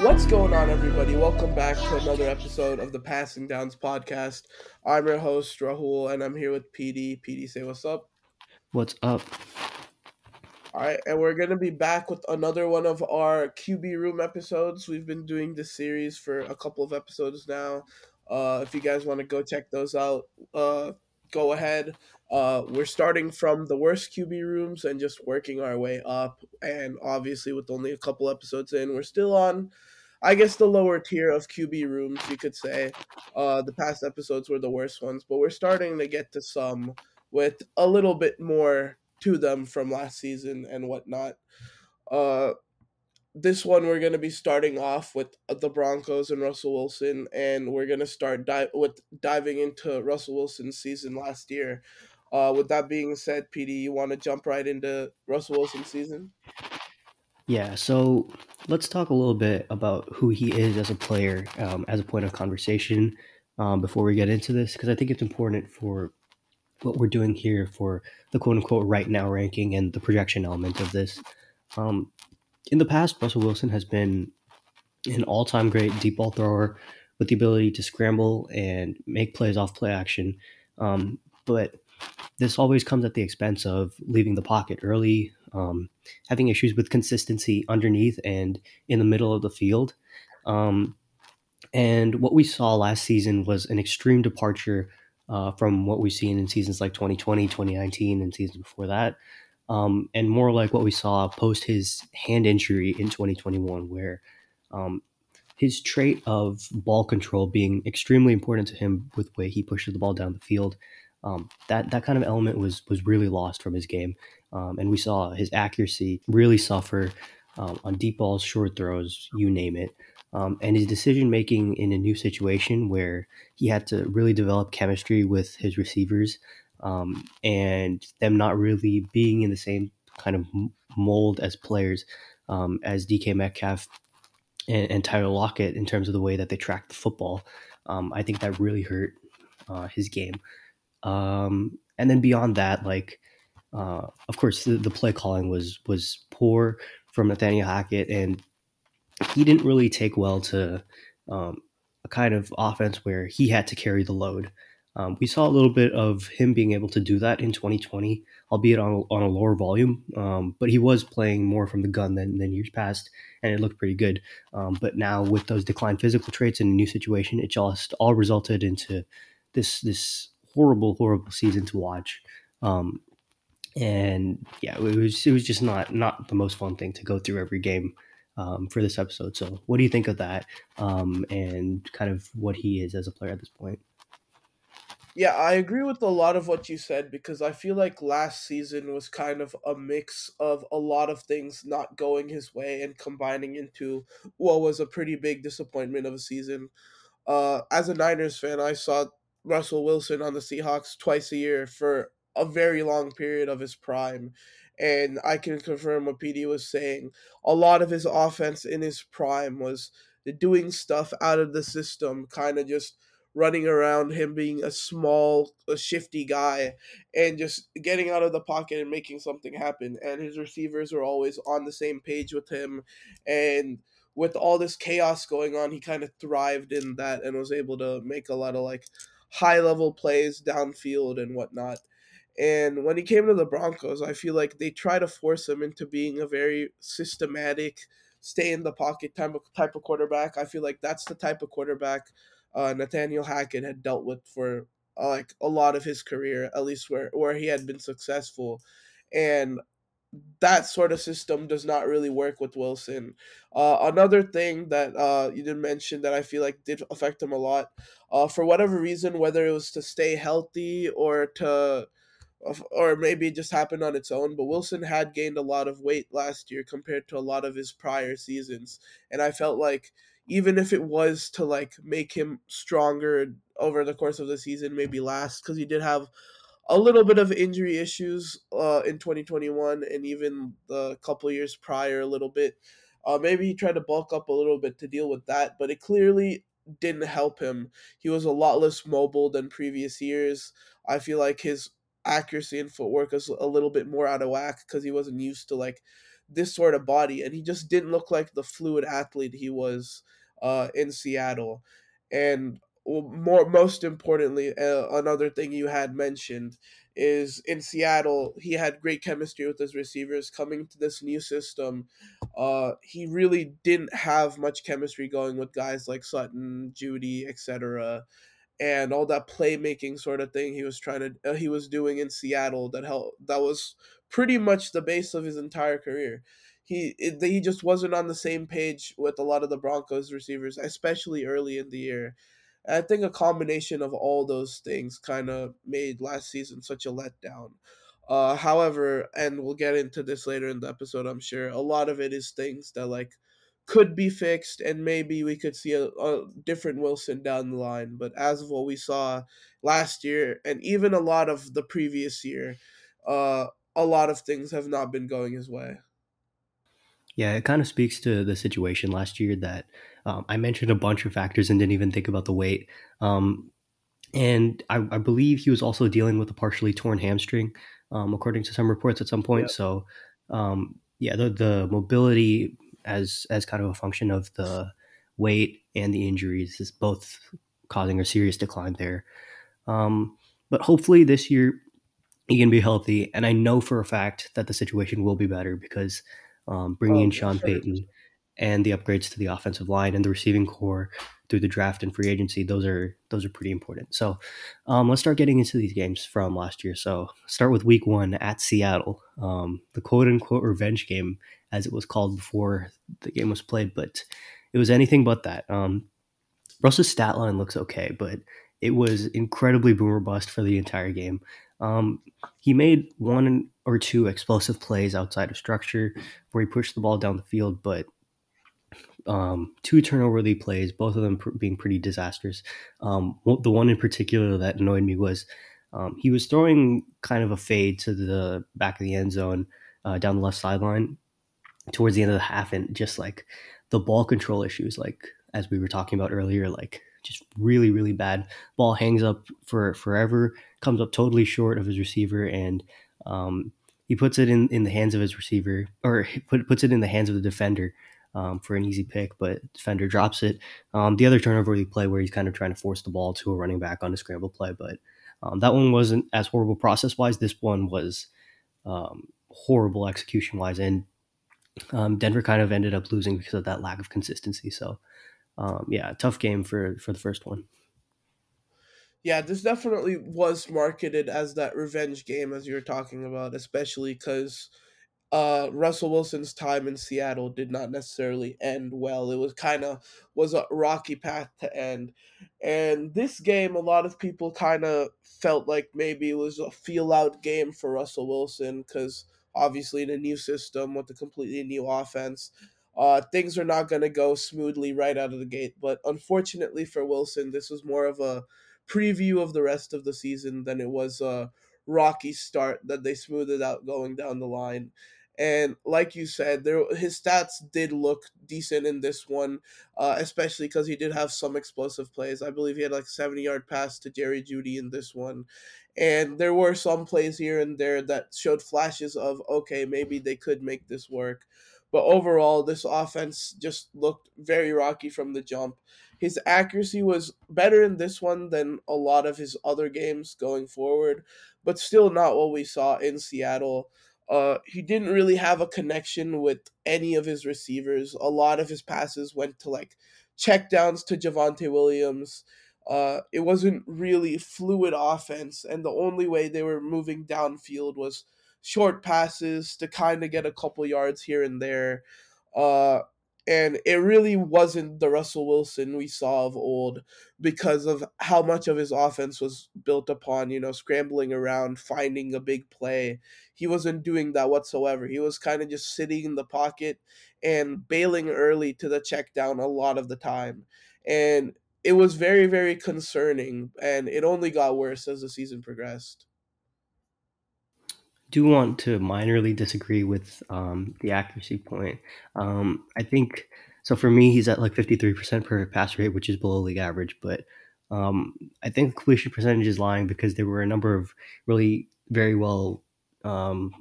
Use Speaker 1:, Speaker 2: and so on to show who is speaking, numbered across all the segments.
Speaker 1: What's going on, everybody? Welcome back to another episode of the Passing Downs podcast. I'm your host, Rahul, and I'm here with PD. PD, say what's up.
Speaker 2: What's up?
Speaker 1: All right, and we're going to be back with another one of our QB Room episodes. We've been doing this series for a couple of episodes now. Uh, if you guys want to go check those out, uh, go ahead. Uh, we're starting from the worst QB rooms and just working our way up. And obviously, with only a couple episodes in, we're still on, I guess, the lower tier of QB rooms, you could say. Uh, the past episodes were the worst ones, but we're starting to get to some with a little bit more to them from last season and whatnot. Uh, this one we're going to be starting off with the Broncos and Russell Wilson, and we're going to start di- with diving into Russell Wilson's season last year. Uh, with that being said, PD, you want to jump right into Russell Wilson's season?
Speaker 2: Yeah, so let's talk a little bit about who he is as a player, um, as a point of conversation um, before we get into this, because I think it's important for what we're doing here for the quote unquote right now ranking and the projection element of this. Um, in the past, Russell Wilson has been an all time great deep ball thrower with the ability to scramble and make plays off play action. Um, but this always comes at the expense of leaving the pocket early, um, having issues with consistency underneath and in the middle of the field. Um, and what we saw last season was an extreme departure uh, from what we've seen in seasons like 2020, 2019, and seasons before that um, and more like what we saw post his hand injury in 2021, where um, his trait of ball control being extremely important to him with the way he pushes the ball down the field. Um, that that kind of element was was really lost from his game, um, and we saw his accuracy really suffer um, on deep balls, short throws, you name it. Um, and his decision making in a new situation where he had to really develop chemistry with his receivers um, and them not really being in the same kind of mold as players um, as DK Metcalf and, and, Tyler Lockett in terms of the way that they track the football. Um, I think that really hurt uh, his game. And then beyond that, like uh, of course the, the, play calling was was poor from Nathaniel Hackett, and he didn't really take well to um, a kind of offense where he had to carry the load. Um, we saw a little bit of him being able to do that in 2020, albeit on, on a lower volume. Um, but he was playing more from the gun than, than years past, and it looked pretty good. Um, but now with those declined physical traits in a new situation, it just all resulted into this this horrible, horrible season to watch. Um, and yeah, it was it was just not not the most fun thing to go through every game. Um, for this episode. So, what do you think of that, um, and kind of what he is as a player at this point?
Speaker 1: Yeah, I agree with a lot of what you said because I feel like last season was kind of a mix of a lot of things not going his way and combining into what was a pretty big disappointment of a season. Uh, as a Niners fan, I saw Russell Wilson on the Seahawks twice a year for a very long period of his prime. And I can confirm what PD was saying. A lot of his offense in his prime was doing stuff out of the system, kind of just running around him being a small, a shifty guy, and just getting out of the pocket and making something happen. And his receivers were always on the same page with him. And with all this chaos going on, he kind of thrived in that and was able to make a lot of like high level plays downfield and whatnot. And when he came to the Broncos, I feel like they try to force him into being a very systematic, stay in the pocket type of type of quarterback. I feel like that's the type of quarterback uh, Nathaniel Hackett had dealt with for uh, like a lot of his career, at least where where he had been successful, and that sort of system does not really work with Wilson. Uh, another thing that uh, you didn't mention that I feel like did affect him a lot, uh, for whatever reason, whether it was to stay healthy or to, or maybe it just happened on its own, but Wilson had gained a lot of weight last year compared to a lot of his prior seasons, and I felt like even if it was to like make him stronger over the course of the season, maybe last because he did have a little bit of injury issues uh, in 2021 and even the couple years prior a little bit. Uh, maybe he tried to bulk up a little bit to deal with that, but it clearly didn't help him. He was a lot less mobile than previous years. I feel like his accuracy and footwork is a little bit more out of whack because he wasn't used to like this sort of body, and he just didn't look like the fluid athlete he was uh, in Seattle. And more most importantly, uh, another thing you had mentioned is in Seattle, he had great chemistry with his receivers. Coming to this new system, uh, he really didn't have much chemistry going with guys like Sutton, Jeudy, etc and all that playmaking sort of thing he was trying to uh, he was doing in Seattle that helped that was pretty much the base of his entire career. He it, he just wasn't on the same page with a lot of the Broncos receivers, especially early in the year. I think a combination of all those things kind of made last season such a letdown. Uh, however, and we'll get into this later in the episode, I'm sure. A lot of it is things that like could be fixed, and maybe we could see a, a, different Wilson down the line. But as of what we saw last year, and even a lot of the previous year, uh, a lot of things have not been going his way.
Speaker 2: Yeah, it kind of speaks to the situation last year that um, I mentioned a bunch of factors and didn't even think about the weight. Um, and I, I, believe he was also dealing with a partially torn hamstring, um, according to some reports at some point. So, um, yeah, the, the mobility as as kind of a function of the weight and the injuries is both causing a serious decline there. Um, but hopefully this year he can be healthy, and I know for a fact that the situation will be better because um, bringing oh, in Sean sure. Payton and the upgrades to the offensive line and the receiving corps through the draft and free agency those are those are pretty important so um, let's start getting into these games from last year so start with week one at seattle um, the quote unquote revenge game as it was called before the game was played, but it was anything but that. Um, Russ's stat line looks okay, but it was incredibly boomer bust for the entire game. Um, he made one or two explosive plays outside of structure where he pushed the ball down the field, but um, two turnover plays, both of them pr- being pretty disastrous. Um, the one in particular that annoyed me was um, he was throwing kind of a fade to the back of the end zone uh, down the left sideline, towards the end of the half and just like the ball control issues like as we were talking about earlier like just really really bad ball hangs up for forever comes up totally short of his receiver and um, he puts it in, in the hands of his receiver or put, puts it in the hands of the defender um, for an easy pick but defender drops it um, the other turnover he play where he's kind of trying to force the ball to a running back on a scramble play but um, that one wasn't as horrible process wise this one was um, horrible execution wise and um, Denver kind of ended up losing because of that lack of consistency. So, um, yeah, tough game for for the first one.
Speaker 1: Yeah, this definitely was marketed as that revenge game, as you were talking about, especially because uh, Russell Wilson's time in Seattle did not necessarily end well. It was kind of was a rocky path to end, and this game, a lot of people kind of felt like maybe it was a feel out game for Russell Wilson because obviously in a new system with a completely new offense. Uh, things are not going to go smoothly right out of the gate. But unfortunately for Wilson, this was more of a preview of the rest of the season than it was a rocky start that they smoothed out going down the line. And like you said, there his stats did look decent in this one, uh, especially because he did have some explosive plays. I believe he had like seventy yard pass to Jerry Jeudy in this one, and there were some plays here and there that showed flashes of okay, maybe they could make this work. But overall, this offense just looked very rocky from the jump. His accuracy was better in this one than a lot of his other games going forward, but still not what we saw in Seattle. Uh, he didn't really have a connection with any of his receivers. A lot of his passes went to like checkdowns to Javonte Williams. Uh, it wasn't really fluid offense, and the only way they were moving downfield was short passes to kind of get a couple yards here and there. Uh, and it really wasn't the Russell Wilson we saw of old because of how much of his offense was built upon, you know, scrambling around, finding a big play. He wasn't doing that whatsoever. He was kind of just sitting in the pocket and bailing early to the check down a lot of the time. And it was very, very concerning, and it only got worse as the season progressed
Speaker 2: do want to minorly disagree with um, the accuracy point. Um, I think so. For me, he's at like fifty three percent per pass rate, which is below league average. But um, I think completion percentage is lying because there were a number of really very well um,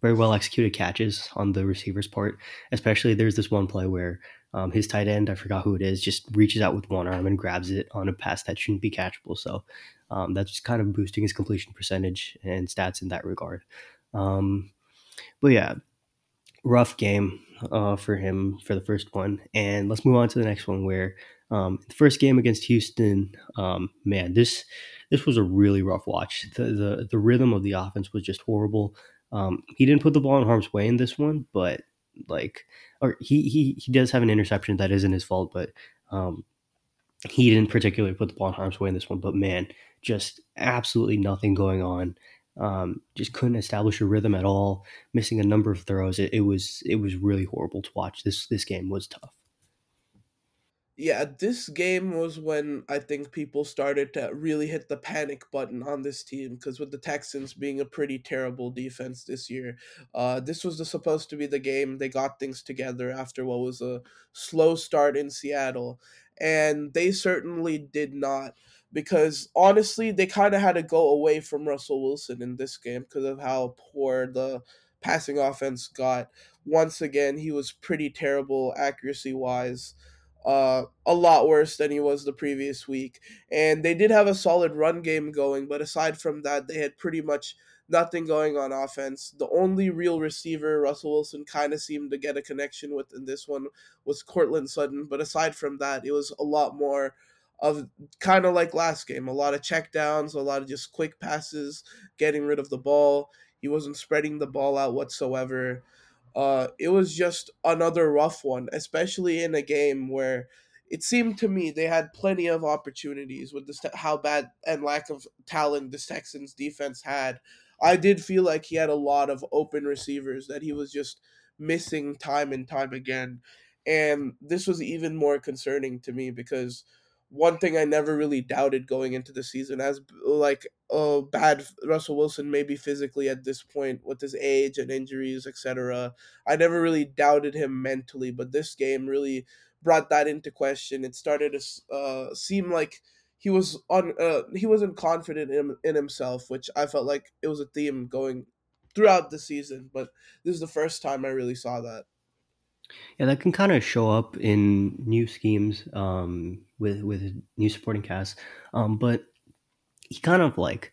Speaker 2: very well executed catches on the receiver's part. Especially there's this one play where um, his tight end, I forgot who it is, just reaches out with one arm and grabs it on a pass that shouldn't be catchable. So um, that's kind of boosting his completion percentage and stats in that regard. Um, but yeah, rough game uh, for him for the first one. And let's move on to the next one where um, the first game against Houston, um, man, this this was a really rough watch. The, the the rhythm of the offense was just horrible. Um, he didn't put the ball in harm's way in this one, but like, or he he he does have an interception that isn't his fault, but um, he didn't particularly put the ball in harm's way in this one. But man, just absolutely nothing going on. Um, just couldn't establish a rhythm at all. Missing a number of throws. It, it was it was really horrible to watch. This this game was tough.
Speaker 1: Yeah, this game was when I think people started to really hit the panic button on this team because with the Texans being a pretty terrible defense this year, uh, this was the, supposed to be the game they got things together after what was a slow start in Seattle, and they certainly did not because honestly, they kind of had to go away from Russell Wilson in this game because of how poor the passing offense got. Once again, he was pretty terrible accuracy wise. Uh, a lot worse than he was the previous week. And they did have a solid run game going, but aside from that, they had pretty much nothing going on offense. The only real receiver Russell Wilson kind of seemed to get a connection with in this one was Courtland Sutton, but aside from that, it was a lot more of kind of like last game, a lot of checkdowns, a lot of just quick passes, getting rid of the ball. He wasn't spreading the ball out whatsoever. Uh, it was just another rough one, especially in a game where it seemed to me they had plenty of opportunities with this how bad and lack of talent this Texans defense had. I did feel like he had a lot of open receivers that he was just missing time and time again. And this was even more concerning to me because one thing I never really doubted going into the season, as like oh bad Russell Wilson maybe physically at this point with his age and injuries, etc. I never really doubted him mentally, but this game really brought that into question. It started to uh, seem like he was on uh, he wasn't confident in, in himself, which I felt like it was a theme going throughout the season. But this is the first time I really saw that.
Speaker 2: Yeah, that can kind of show up in new schemes um, with with new supporting cast. Um, but he kind of like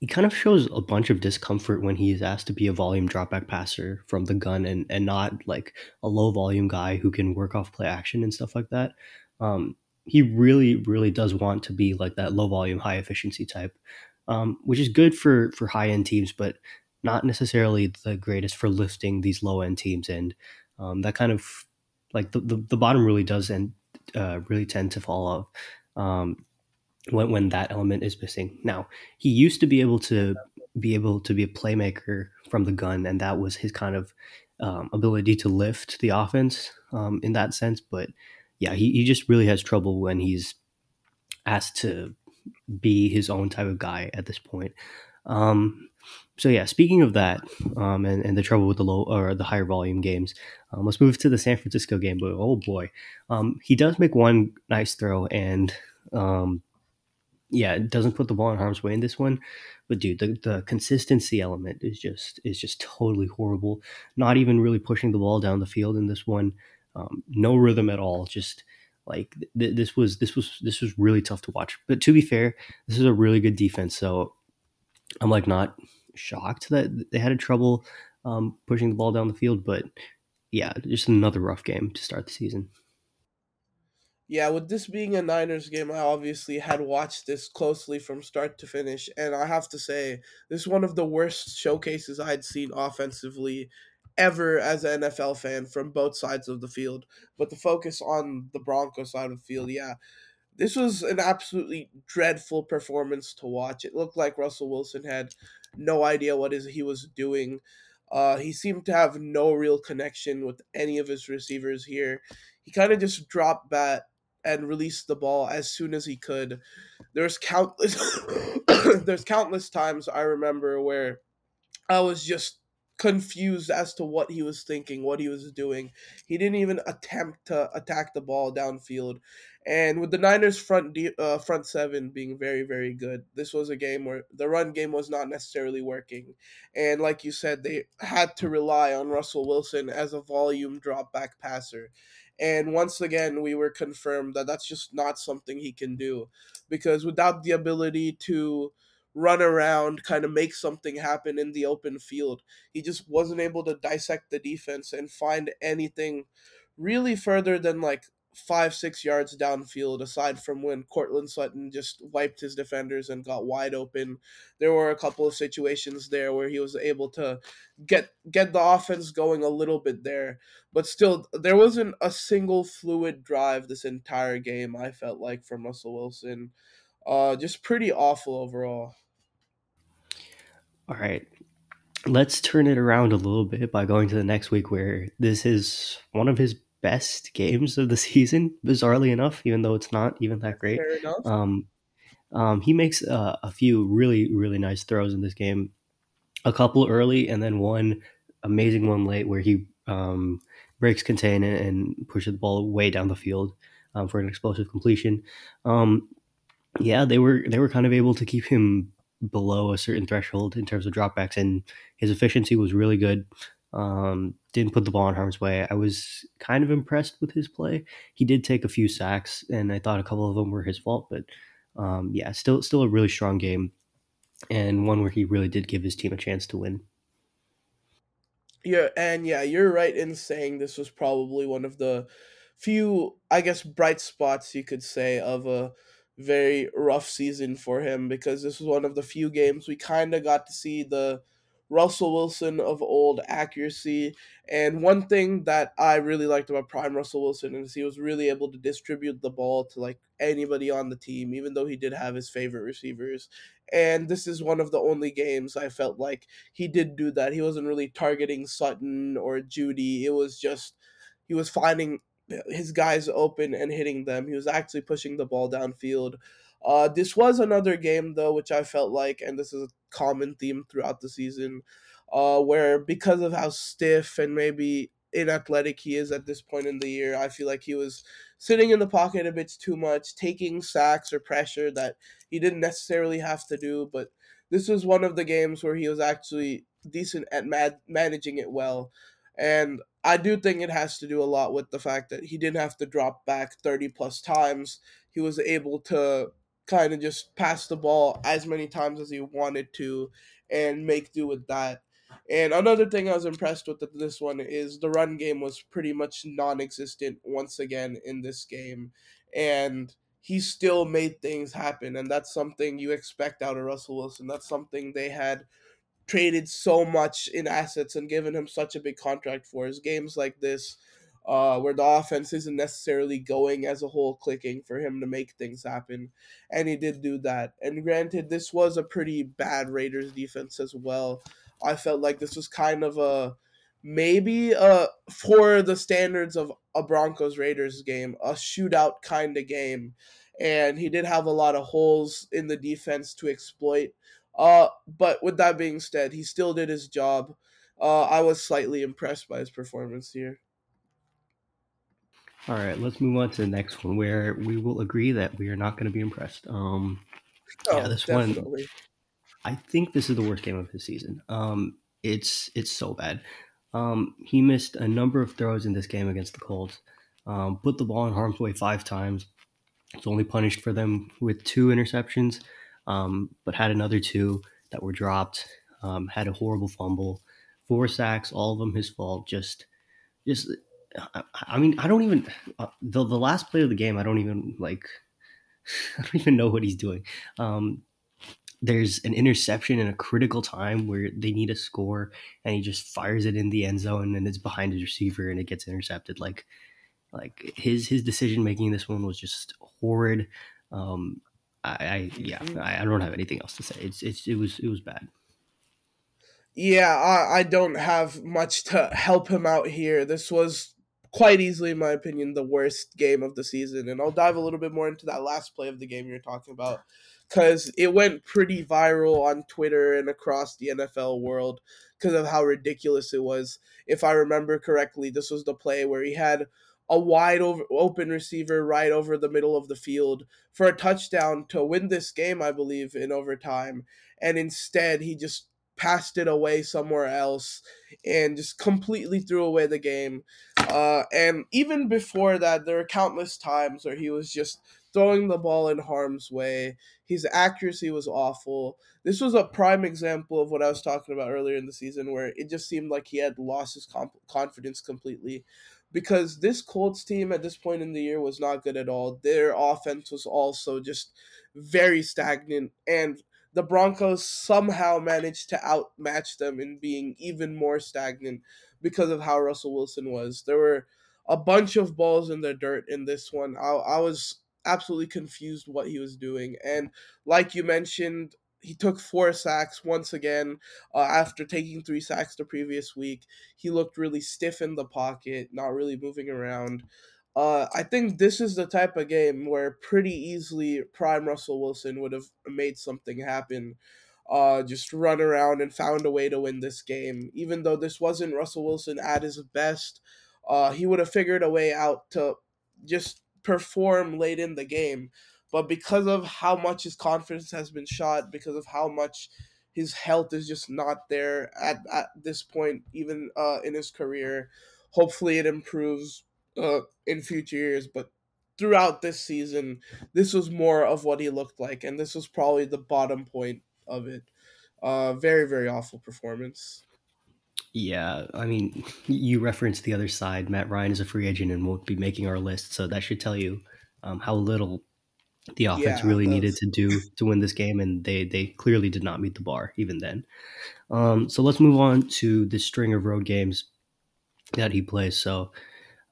Speaker 2: he kind of shows a bunch of discomfort when he is asked to be a volume dropback passer from the gun and and not like a low volume guy who can work off play action and stuff like that. Um, he really really does want to be like that low volume high efficiency type, um, which is good for for high end teams, but not necessarily the greatest for lifting these low end teams and um, that kind of like the, the, the, bottom really does and uh, really tend to fall off um, when, when that element is missing. Now, he used to be able to be able to be a playmaker from the gun, and that was his kind of um, ability to lift the offense um, in that sense. But yeah, he, he just really has trouble when he's asked to be his own type of guy at this point. Um, so yeah, speaking of that, um, and, and the trouble with the low or the higher volume games, um, let's move to the San Francisco game. But oh boy, um, he does make one nice throw, and um, yeah, it doesn't put the ball in harm's way in this one. But dude, the, the consistency element is just is just totally horrible. Not even really pushing the ball down the field in this one. Um, no rhythm at all. Just like th- this was this was this was really tough to watch. But to be fair, this is a really good defense. So I'm like not shocked that they had trouble um, pushing the ball down the field, but yeah, just another rough game to start the season.
Speaker 1: Yeah, with this being a Niners game, I obviously had watched this closely from start to finish, and I have to say, this is one of the worst showcases I had seen offensively ever as an NFL fan from both sides of the field. But the focus on the Broncos side of the field, yeah, this was an absolutely dreadful performance to watch. It looked like Russell Wilson had no idea what is he was doing. Uh, he seemed to have no real connection with any of his receivers here. He kind of just dropped bat and released the ball as soon as he could. There's countless there's countless times I remember where I was just confused as to what he was thinking, what he was doing. He didn't even attempt to attack the ball downfield. And with the Niners front de- uh, front seven being very very good, this was a game where the run game was not necessarily working, and like you said, they had to rely on Russell Wilson as a volume drop back passer. And once again, we were confirmed that that's just not something he can do, because without the ability to run around, kind of make something happen in the open field, he just wasn't able to dissect the defense and find anything really further than like five, six yards downfield, aside from when Courtland Sutton just wiped his defenders and got wide open. There were a couple of situations there where he was able to get get the offense going a little bit there. But still there wasn't a single fluid drive this entire game, I felt like, from Russell Wilson. Uh just pretty awful overall.
Speaker 2: All right. Let's turn it around a little bit by going to the next week where this is one of his best games of the season, bizarrely enough, even though it's not even that great. Um, um, he makes uh, a few really, really nice throws in this game. A couple early, and then one amazing one late where he um, breaks contain and pushes the ball way down the field um, for an explosive completion. Um, yeah, they were they were kind of able to keep him below a certain threshold in terms of dropbacks, and his efficiency was really good. Um, didn't put the ball in harm's way. I was kind of impressed with his play. He did take a few sacks, and I thought a couple of them were his fault. But um, yeah, still still a really strong game, and one where he really did give his team a chance to win.
Speaker 1: Yeah, and yeah, you're right in saying this was probably one of the few, I guess, bright spots you could say of a very rough season for him because this was one of the few games we kind of got to see the Russell Wilson of old accuracy. And one thing that I really liked about Prime Russell Wilson is he was really able to distribute the ball to like anybody on the team, even though he did have his favorite receivers. And this is one of the only games I felt like he did do that. He wasn't really targeting Sutton or Jeudy. It was just he was finding his guys open and hitting them. He was actually pushing the ball downfield. Uh, this was another game though, which I felt like, and this is a common theme throughout the season, uh, where because of how stiff and maybe inathletic he is at this point in the year, I feel like he was sitting in the pocket a bit too much, taking sacks or pressure that he didn't necessarily have to do. But this was one of the games where he was actually decent at mad- managing it well. And I do think it has to do a lot with the fact that he didn't have to drop back 30 plus times. He was able to kind of just pass the ball as many times as he wanted to and make do with that. And another thing I was impressed with this one is the run game was pretty much non existent once again in this game. And he still made things happen. And that's something you expect out of Russell Wilson. That's something they had traded so much in assets and given him such a big contract for. His games like this uh, where the offense isn't necessarily going as a whole clicking for him to make things happen. And he did do that. And granted, this was a pretty bad Raiders defense as well. I felt like this was kind of a maybe uh for the standards of a Broncos Raiders game, a shootout kind of game. And he did have a lot of holes in the defense to exploit. Uh, but with that being said, he still did his job. Uh, I was slightly impressed by his performance here.
Speaker 2: All right, let's move on to the next one where we will agree that we are not going to be impressed. Um,
Speaker 1: Oh,
Speaker 2: yeah, this one. I think this is the worst game of his season. Um, it's it's so bad. Um, he missed a number of throws in this game against the Colts. Um, put the ball in harm's way five times. It's only punished for them with two interceptions, um, but had another two that were dropped. Um, had a horrible fumble, four sacks, all of them his fault. Just, just I, I mean, I don't even uh, the the last play of the game. I don't even like. I don't even know what he's doing. Um, there's an interception in a critical time where they need a score, and he just fires it in the end zone, and it's behind his receiver, and it gets intercepted. Like, like his his decision making this one was just horrid. Um, I, I yeah, I, I don't have anything else to say. It's it's it was it was bad.
Speaker 1: Yeah, I, I don't have much to help him out here. This was quite easily, in my opinion, the worst game of the season. And I'll dive a little bit more into that last play of the game you're talking about because it went pretty viral on Twitter and across the NFL world because of how ridiculous it was. If I remember correctly, this was the play where he had a wide over, open receiver right over the middle of the field for a touchdown to win this game, I believe, in overtime. And instead, he just passed it away somewhere else and just completely threw away the game. Uh, and even before that, there were countless times where he was just throwing the ball in harm's way. His accuracy was awful. This was a prime example of what I was talking about earlier in the season, where it just seemed like he had lost his comp- confidence completely. Because this Colts team at this point in the year was not good at all. Their offense was also just very stagnant. And the Broncos somehow managed to outmatch them in being even more stagnant because of how Russell Wilson was. There were a bunch of balls in the dirt in this one. I, I was absolutely confused what he was doing. And like you mentioned, he took four sacks once again uh, after taking three sacks the previous week. He looked really stiff in the pocket, not really moving around. Uh, I think this is the type of game where pretty easily Prime Russell Wilson would have made something happen. Uh, just run around and found a way to win this game. Even though this wasn't Russell Wilson at his best, uh, he would have figured a way out to just perform late in the game. But because of how much his confidence has been shot, because of how much his health is just not there at, at this point, even uh, in his career, hopefully it improves uh, in future years. But throughout this season, this was more of what he looked like, and this was probably the bottom point of it. Uh, very, very awful performance.
Speaker 2: Yeah, I mean, you referenced the other side. Matt Ryan is a free agent and won't be making our list, so that should tell you um, how little the offense
Speaker 1: Yeah,
Speaker 2: really needed to do to win this game, and they they clearly did not meet the bar even then. Um, so let's move on to the string of road games that he plays. So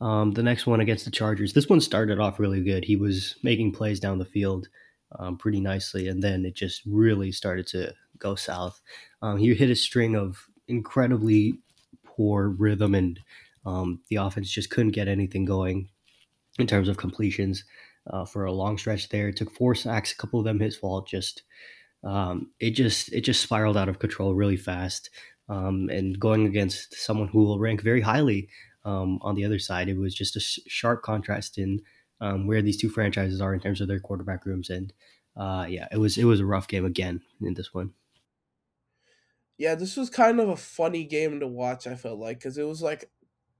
Speaker 2: um, the next one against the Chargers, this one started off really good. He was making plays down the field um, pretty nicely, and then it just really started to go south. Um, he hit a string of incredibly poor rhythm, and um, the offense just couldn't get anything going in terms of completions uh, for a long stretch there. It took four sacks, a couple of them his fault. Just um, it just it just spiraled out of control really fast. Um, and going against someone who will rank very highly um, on the other side, it was just a sh- sharp contrast in um, where these two franchises are in terms of their quarterback rooms. And uh, yeah, it was it was a rough game again in this one.
Speaker 1: yeah. This was kind of a funny game to watch. I felt like because it was like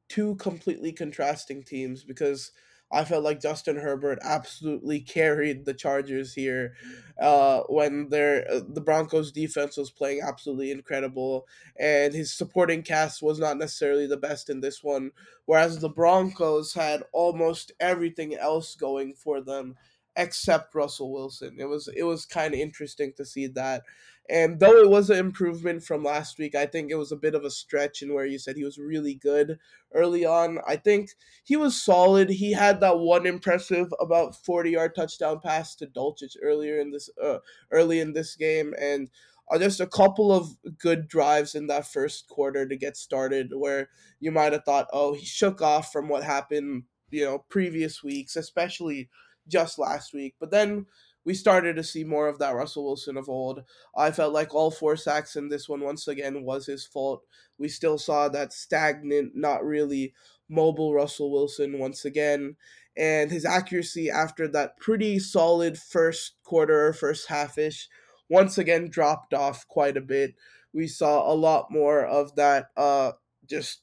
Speaker 1: two completely contrasting teams because I felt like Justin Herbert absolutely carried the Chargers here uh, when their uh, the Broncos defense was playing absolutely incredible and his supporting cast was not necessarily the best in this one whereas the Broncos had almost everything else going for them except Russell Wilson. It was it was kind of interesting to see that. And though it was an improvement from last week, I think it was a bit of a stretch in where you said he was really good early on. I think he was solid. He had that one impressive about 40 yard touchdown pass to Dulcich earlier in this uh, early in this game and uh, just a couple of good drives in that first quarter to get started where you might have thought, oh, he shook off from what happened, you know, previous weeks, especially just last week. But then we started to see more of that Russell Wilson of old. I felt like all four sacks in this one once again was his fault. We still saw that stagnant, not really mobile Russell Wilson once again. And his accuracy after that pretty solid first quarter, first half ish, once again dropped off quite a bit. We saw a lot more of that uh just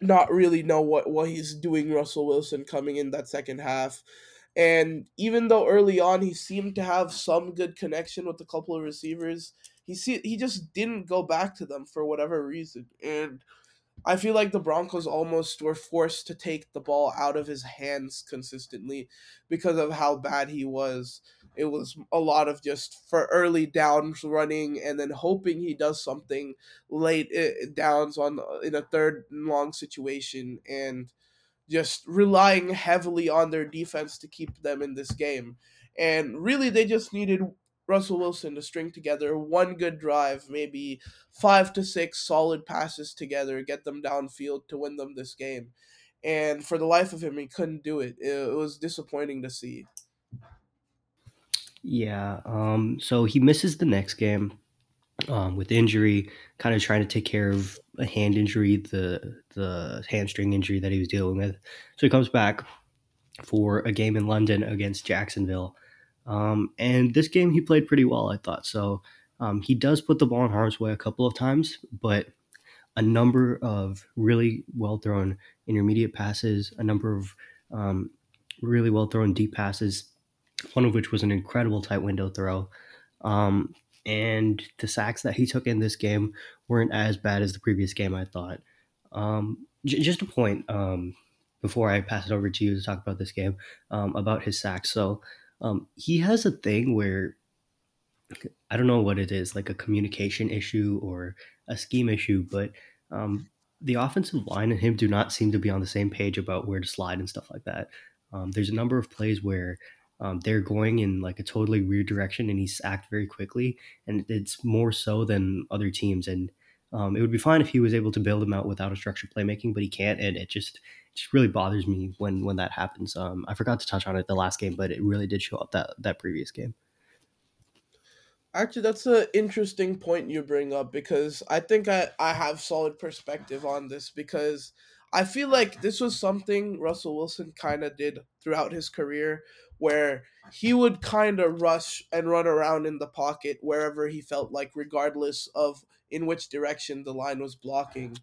Speaker 1: not really know what, what he's doing Russell Wilson coming in that second half. And even though early on he seemed to have some good connection with a couple of receivers, he see, he just didn't go back to them for whatever reason. And I feel like the Broncos almost were forced to take the ball out of his hands consistently because of how bad he was. It was a lot of just for early downs running and then hoping he does something late eh, downs on in a third long situation and just relying heavily on their defense to keep them in this game. And really, they just needed Russell Wilson to string together one good drive, maybe five to six solid passes together, get them downfield to win them this game. And for the life of him, he couldn't do it. It, was disappointing to see.
Speaker 2: Yeah. Um, so he misses the next game. Um, with injury, kind of trying to take care of a hand injury, the the hamstring injury that he was dealing with. So he comes back for a game in London against Jacksonville. Um, and this game he played pretty well, I thought. So um, he does put the ball in harm's way a couple of times, but a number of really well thrown intermediate passes, a number of um, really well thrown deep passes, one of which was an incredible tight window throw. Um, and the sacks that he took in this game weren't as bad as the previous game, I thought. Um, j- just a point um, before I pass it over to you to talk about this game um, about his sacks. So um, he has a thing where I don't know what it is, like a communication issue or a scheme issue, but um, the offensive line and him do not seem to be on the same page about where to slide and stuff like that. Um, there's a number of plays where um, they're going in like a totally weird direction and he's sacked very quickly, and it's more so than other teams. And um, it would be fine if he was able to build them out without a structured playmaking, but he can't, and it just just really bothers me when when that happens. Um, I forgot to touch on it the last game, but it really did show up that that previous game.
Speaker 1: Actually, that's an interesting point you bring up because I think I, I have solid perspective on this because I feel like this was something Russell Wilson kind of did throughout his career where he would kind of rush and run around in the pocket wherever he felt like, regardless of in which direction the line was blocking.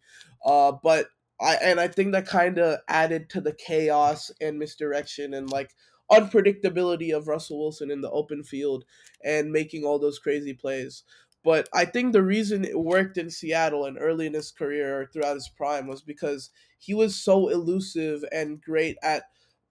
Speaker 1: Uh, but I and I think that kind of added to the chaos and misdirection and like unpredictability of Russell Wilson in the open field and making all those crazy plays. But I think the reason it worked in Seattle and early in his career or throughout his prime was because he was so elusive and great at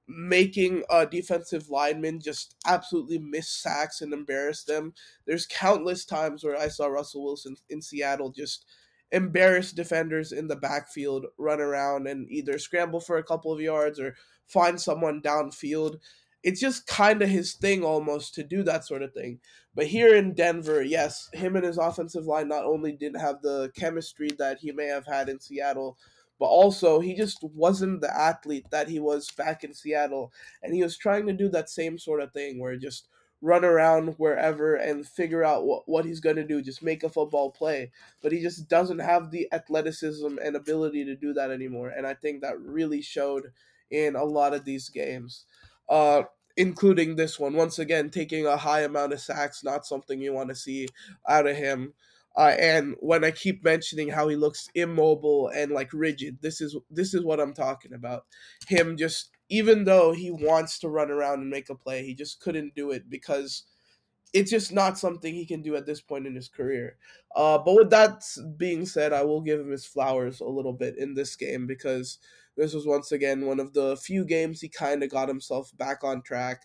Speaker 1: making a defensive lineman just absolutely miss sacks and embarrass them. There's countless times where I saw Russell Wilson in Seattle just embarrass defenders in the backfield, run around and either scramble for a couple of yards or find someone downfield. It's just kind of his thing almost to do that sort of thing. But here in Denver, yes, him and his offensive line not only didn't have the chemistry that he may have had in Seattle, but also he just wasn't the athlete that he was back in Seattle. And he was trying to do that same sort of thing where just run around wherever and figure out what, what he's going to do, just make a football play. But he just doesn't have the athleticism and ability to do that anymore. And I think that really showed in a lot of these games. Uh, including this one. Once again, taking a high amount of sacks, not something you want to see out of him. Uh, and when I keep mentioning how he looks immobile and like rigid, this is this is what I'm talking about. Him just even though he wants to run around and make a play, he just couldn't do it because it's just not something he can do at this point in his career. Uh, but with that being said, I will give him his flowers a little bit in this game because this was once again one of the few games he kind of got himself back on track.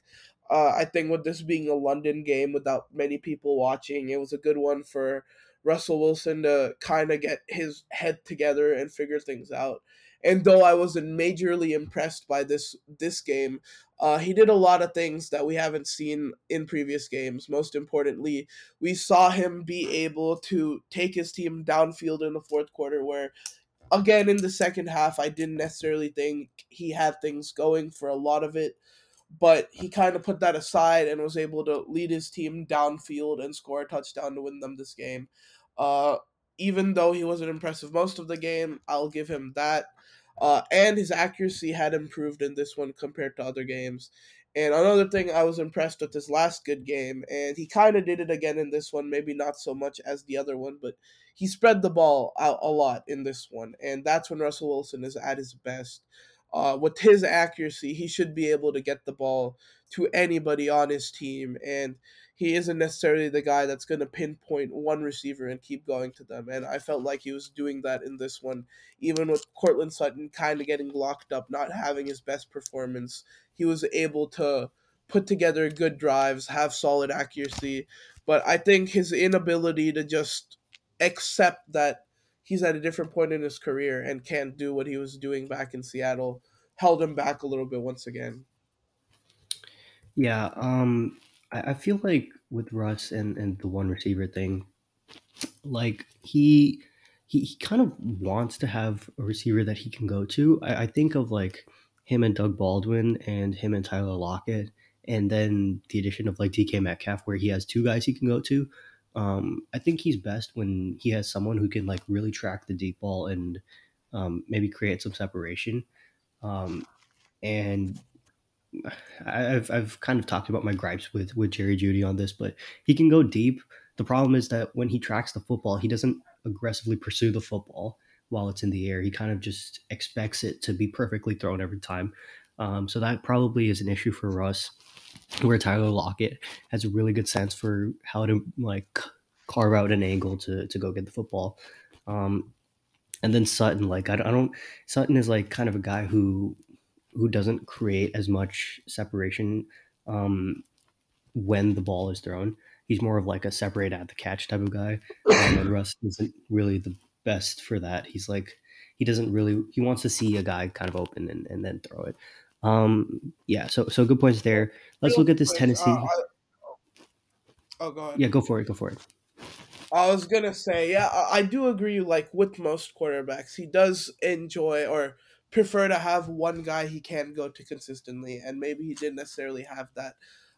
Speaker 1: Uh, I think with this being a London game without many people watching, it was a good one for Russell Wilson to kind of get his head together and figure things out. And though I wasn't majorly impressed by this this game, uh, he did a lot of things that we haven't seen in previous games. Most importantly, we saw him be able to take his team downfield in the fourth quarter, where again in the second half, I didn't necessarily think he had things going for a lot of it but he kind of put that aside and was able to lead his team downfield and score a touchdown to win them this game. Uh, even though he wasn't impressive most of the game, I'll give him that. Uh, and his accuracy had improved in this one compared to other games. And another thing, I was impressed with his last good game, and he kind of did it again in this one, maybe not so much as the other one, but he spread the ball out a lot in this one. And that's when Russell Wilson is at his best uh, with his accuracy, he should be able to get the ball to anybody on his team. And he isn't necessarily the guy that's going to pinpoint one receiver and keep going to them. And I felt like he was doing that in this one, even with Courtland Sutton kind of getting locked up, not having his best performance. He was able to put together good drives, have solid accuracy. But I think his inability to just accept that he's at a different point in his career and can't do what he was doing back in Seattle held him back a little bit once again.
Speaker 2: Yeah, um, I, I feel like with Russ and, and the one receiver thing, like he he, he kind of wants to have a receiver that he can go to. I, I think of like him and Doug Baldwin and him and Tyler Lockett, and then the addition of like DK Metcalf, where he has two guys he can go to. Um, I think he's best when he has someone who can like really track the deep ball and um, maybe create some separation. Um, and I've I've kind of talked about my gripes with with Jerry Jeudy on this, but he can go deep. The problem is that when he tracks the football, he doesn't aggressively pursue the football while it's in the air. He kind of just expects it to be perfectly thrown every time. Um, so that probably is an issue for Russ, where Tyler Lockett has a really good sense for how to like carve out an angle to to go get the football. Um, and then Sutton, like I don't, I don't, Sutton is like kind of a guy who who doesn't create as much separation um, when the ball is thrown. He's more of like a separate at the catch type of guy, um, and Russ isn't really the best for that. He's like he doesn't really he wants to see a guy kind of open and, and then throw it. Um, yeah, so so good points there. Let's look at this Tennessee. Uh,
Speaker 1: oh, go ahead.
Speaker 2: Yeah, go for it. Go for it.
Speaker 1: I was gonna say, yeah, I, I do agree. Like with most quarterbacks, he does enjoy or prefer to have one guy he can go to consistently, and maybe he didn't necessarily have that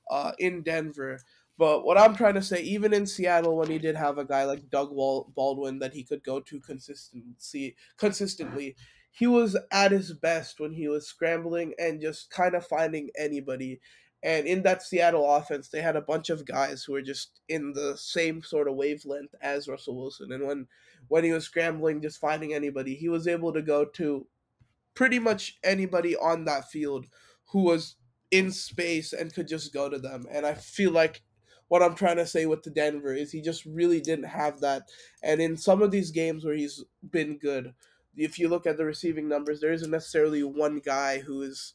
Speaker 1: uh, in Denver. But what I'm trying to say, even in Seattle, when he did have a guy like Doug Baldwin that he could go to consistency consistently, he was at his best when he was scrambling and just kind of finding anybody. And in that Seattle offense, they had a bunch of guys who were just in the same sort of wavelength as Russell Wilson. And when when he was scrambling, just finding anybody, he was able to go to pretty much anybody on that field who was in space and could just go to them. And I feel like what I'm trying to say with the Denver is he just really didn't have that. And in some of these games where he's been good, if you look at the receiving numbers, there isn't necessarily one guy who is,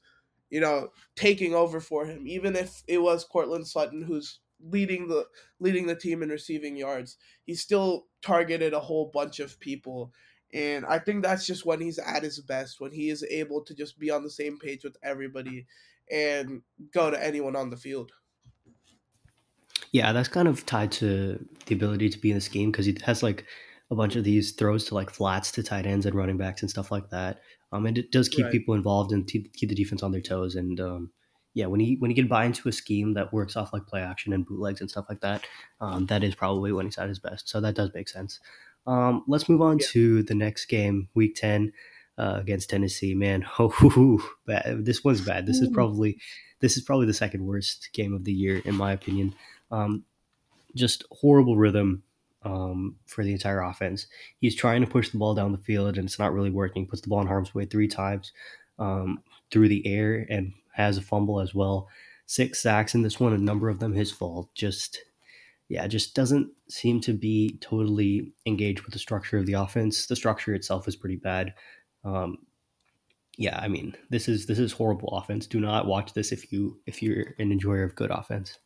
Speaker 1: you know, taking over for him. Even if it was Courtland Sutton who's leading the leading the team in receiving yards, he still targeted a whole bunch of people and I think that's just when he's at his best, when he is able to just be on the same page with everybody and go to anyone on the field.
Speaker 2: Yeah, that's kind of tied to the ability to be in this game because he has like a bunch of these throws to like flats to tight ends and running backs and stuff like that. Um, and it does keep right. people involved and keep the defense on their toes. And um, yeah, when he when he can buy into a scheme that works off like play action and bootlegs and stuff like that, um, that is probably when he's at his best. So that does make sense. Um, let's move on yeah. to the next game, Week Ten uh, against Tennessee. Man, oh, bad. this one's bad. This is probably this is probably the second worst game of the year in my opinion. Um, just horrible rhythm um, for the entire offense. He's trying to push the ball down the field and it's not really working. Puts the ball in harm's way three times um, through the air and has a fumble as well. Six sacks in this one, a number of them his fault. Just yeah, just doesn't seem to be totally engaged with the structure of the offense. The structure itself is pretty bad. Um, yeah, I mean, this is this is horrible offense. Do not watch this if you if you're an enjoyer of good offense.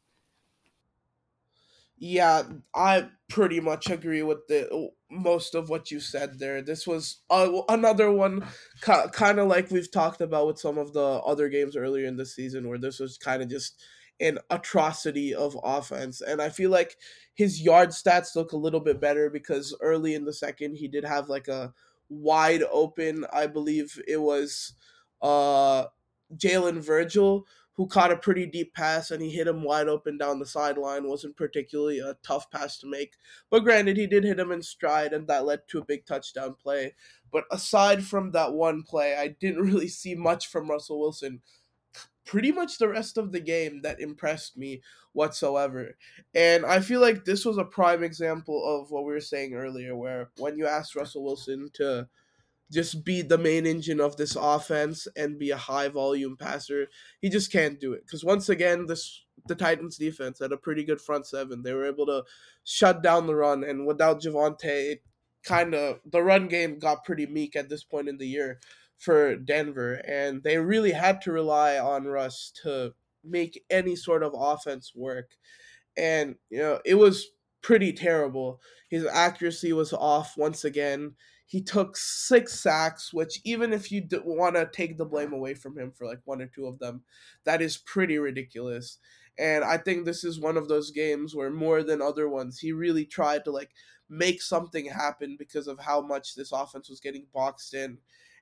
Speaker 1: Yeah, I pretty much agree with the most of what you said there. This was another one, ca- kind of like we've talked about with some of the other games earlier in the season, where this was kind of just an atrocity of offense. And I feel like his yard stats look a little bit better because early in the second he did have like a wide open, I believe it was uh Jalen Virgil who caught a pretty deep pass and he hit him wide open down the sideline. Wasn't particularly a tough pass to make. But granted, he did hit him in stride and that led to a big touchdown play. But aside from that one play, I didn't really see much from Russell Wilson pretty much the rest of the game that impressed me whatsoever. And I feel like this was a prime example of what we were saying earlier, where when you ask Russell Wilson to just be the main engine of this offense and be a high volume passer, he just can't do it. Because once again, this the Titans defense had a pretty good front seven. They were able to shut down the run, and without Javonte, it kind of the run game got pretty meek at this point in the year for Denver, and they really had to rely on Russ to make any sort of offense work. And, you know, it was pretty terrible. His accuracy was off once again. He took six sacks, which, even if you want to take the blame away from him for like one or two of them, that is pretty ridiculous. And I think this is one of those games where, more than other ones, he really tried to like make something happen because of how much this offense was getting boxed in.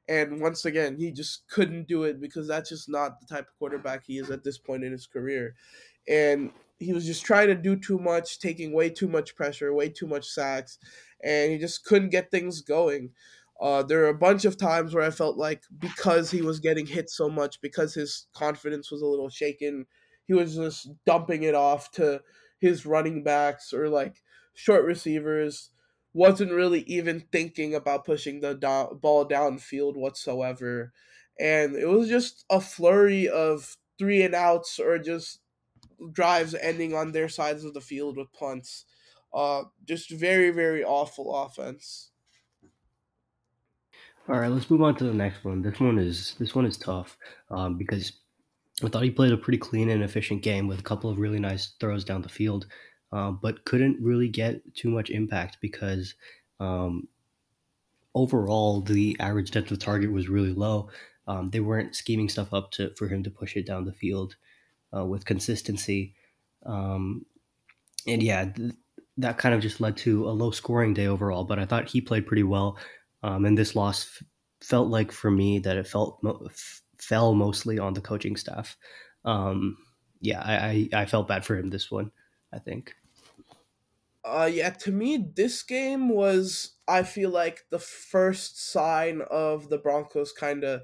Speaker 1: And once again, he just couldn't do it because that's just not the type of quarterback he is at this point in his career. And he was just trying to do too much, taking way too much pressure, way too much sacks, and he just couldn't get things going. Uh, there are a bunch of times where I felt like because he was getting hit so much, because his confidence was a little shaken, he was just dumping it off to his running backs or like short receivers. Wasn't really even thinking about pushing the down, ball downfield whatsoever. And it was just a flurry of three and outs or just drives ending on their sides of the field with punts. Uh, just very, very awful offense.
Speaker 2: All right, let's move on to the next one. This one is this one is tough um, because I thought he played a pretty clean and efficient game with a couple of really nice throws down the field, uh, but couldn't really get too much impact because um, overall the average depth of target was really low. Um, they weren't scheming stuff up to for him to push it down the field uh, with consistency, um, and yeah, th- that kind of just led to a low scoring day overall. But I thought he played pretty well, um, and this loss f- felt like for me that it felt mo- f- fell mostly on the coaching staff. Um, yeah, I, I, I felt bad for him this one. I think.
Speaker 1: Uh, yeah, to me, this game was, I feel like, the first sign of the Broncos kind of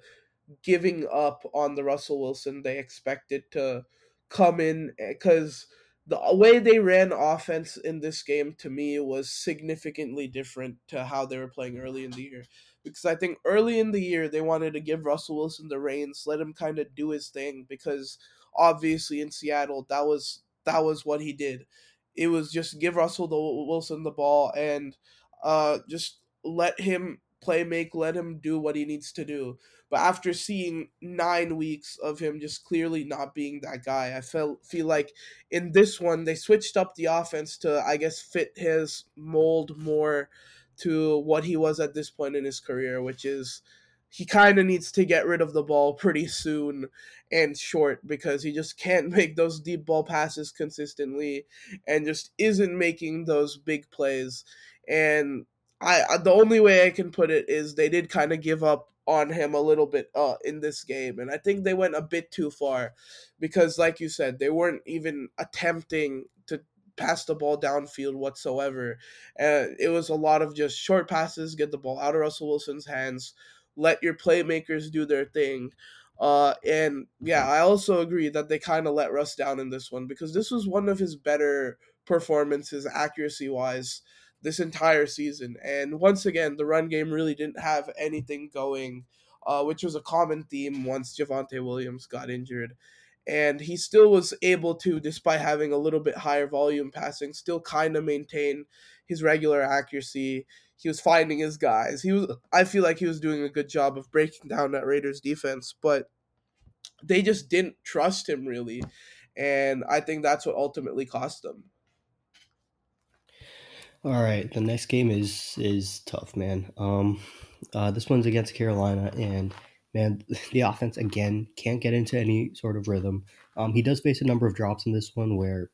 Speaker 1: giving up on the Russell Wilson they expected to come in because the way they ran offense in this game to me was significantly different to how they were playing early in the year. Because I think early in the year they wanted to give Russell Wilson the reins, let him kind of do his thing because obviously in Seattle that was that was what he did. It was just give Russell the Wilson the ball and uh just let him play make, let him do what he needs to do. But after seeing nine weeks of him just clearly not being that guy, I felt feel like in this one they switched up the offense to I guess fit his mold more to what he was at this point in his career, which is he kind of needs to get rid of the ball pretty soon and short because he just can't make those deep ball passes consistently and just isn't making those big plays. And I the only way I can put it is they did kind of give up on him a little bit uh, in this game, and I think they went a bit too far because, like you said, they weren't even attempting to pass the ball downfield whatsoever. Uh, it was a lot of just short passes, get the ball out of Russell Wilson's hands, let your playmakers do their thing. Uh, and yeah, I also agree that they kind of let Russ down in this one because this was one of his better performances accuracy wise this entire season. And once again, the run game really didn't have anything going, uh, which was a common theme once Javonte Williams got injured. And he still was able to, despite having a little bit higher volume passing, still kind of maintain his regular accuracy. He was finding his guys. He was I feel like he was doing a good job of breaking down that Raiders defense, but they just didn't trust him really. And I think that's what ultimately cost them.
Speaker 2: All right, the next game is is tough, man. Um, uh, this one's against Carolina, and man, the offense again can't get into any sort of rhythm. Um, he does face a number of drops in this one where,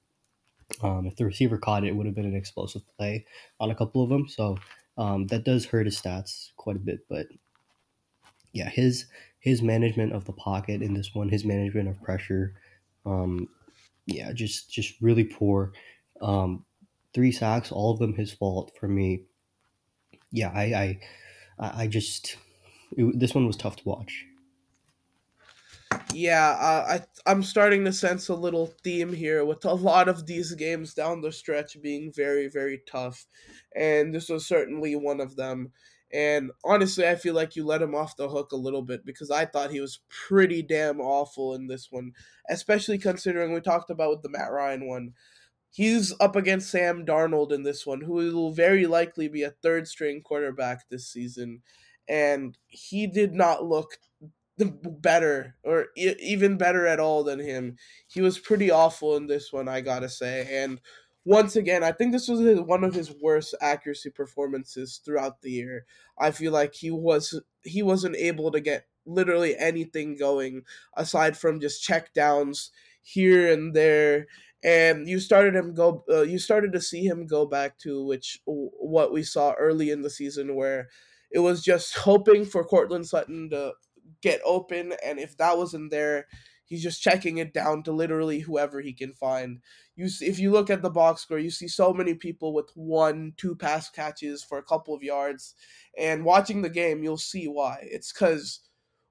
Speaker 2: um, if the receiver caught it, it would have been an explosive play on a couple of them. So um, that does hurt his stats quite a bit. But yeah, his his management of the pocket in this one, his management of pressure, um, yeah, just just really poor. Um, three sacks, all of them his fault for me. Yeah, I I, I just it, this one was tough to watch.
Speaker 1: Yeah, uh, I I'm starting to sense a little theme here with a lot of these games down the stretch being very very tough, and this was certainly one of them. And honestly, I feel like you let him off the hook a little bit because I thought he was pretty damn awful in this one, especially considering we talked about with the Matt Ryan one he's up against Sam Darnold in this one, who will very likely be a third string quarterback this season. And he did not look better or even better at all than him. He was pretty awful in this one, I gotta say. And once again, I think this was one of his worst accuracy performances throughout the year. I feel like he was he wasn't able to get literally anything going aside from just check downs here and there and you started him go uh, you started to see him go back to which what we saw early in the season where it was just hoping for Courtland Sutton to get open and if that wasn't there he's just checking it down to literally whoever he can find. You see, if you look at the box score, you see so many people with one, two pass catches for a couple of yards, and watching the game, you'll see why. It's because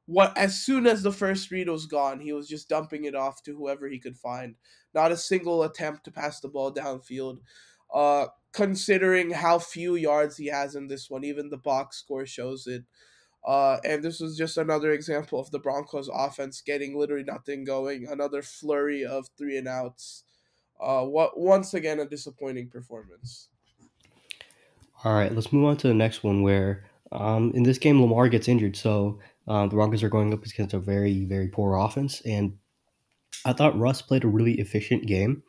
Speaker 1: what as soon as the first read was gone, he was just dumping it off to whoever he could find. Not a single attempt to pass the ball downfield. Uh, considering how few yards he has in this one, even the box score shows it. Uh, and this was just another example of the Broncos offense getting literally nothing going. Another flurry of three and outs. Uh, what once again a disappointing performance.
Speaker 2: All right, let's move on to the next one where um, in this game Lamar gets injured, so uh, the Broncos are going up against a very very poor offense, and I thought Russ played a really efficient game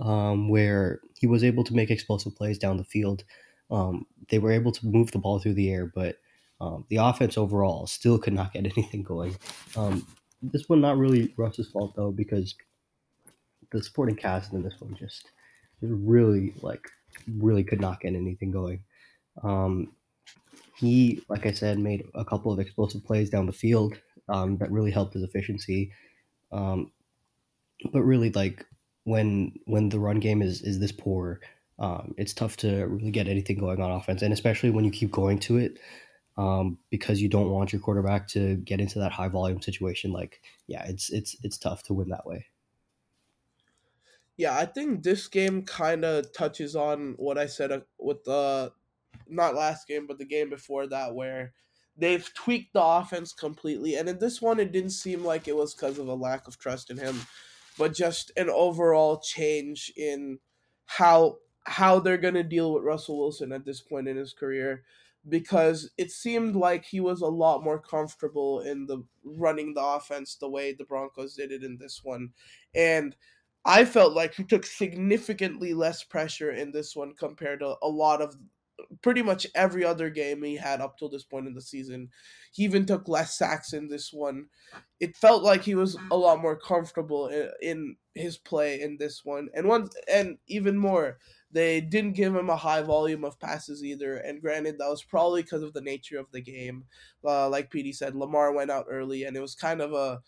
Speaker 2: um, where he was able to make explosive plays down the field. Um, they were able to move the ball through the air, but um, the offense overall still could not get anything going. Um, this one not really Russ's fault though, because the supporting cast in this one just, just really like really could not get anything going. Um, he, like I said, made a couple of explosive plays down the field um, that really helped his efficiency. Um, but really, like when when the run game is is this poor, um, it's tough to really get anything going on offense, and especially when you keep going to it um, because you don't want your quarterback to get into that high volume situation. Like, yeah, it's it's it's tough to win that way.
Speaker 1: Yeah, I think this game kind of touches on what I said uh, with the not last game, but the game before that, where they've tweaked the offense completely. And in this one, it didn't seem like it was because of a lack of trust in him, but just an overall change in how how they're gonna deal with Russell Wilson at this point in his career because it seemed like he was a lot more comfortable in the running the offense the way the Broncos did it in this one. And I felt like he took significantly less pressure in this one compared to a lot of pretty much every other game he had up till this point in the season. He even took less sacks in this one. It felt like he was a lot more comfortable in, in his play in this one. And one and even more, they didn't give him a high volume of passes either. And granted, that was probably because of the nature of the game. Uh, like PD said, Lamar went out early, and it was kind of a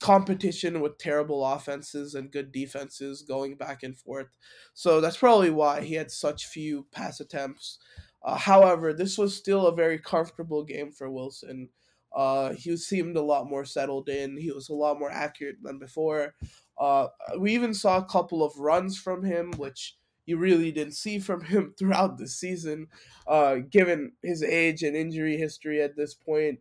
Speaker 1: competition with terrible offenses and good defenses going back and forth. So that's probably why he had such few pass attempts. Uh, however, this was still a very comfortable game for Wilson. Uh, he seemed a lot more settled in. He was a lot more accurate than before. Uh, we even saw a couple of runs from him, which you really didn't see from him throughout the season, uh, given his age and injury history at this point.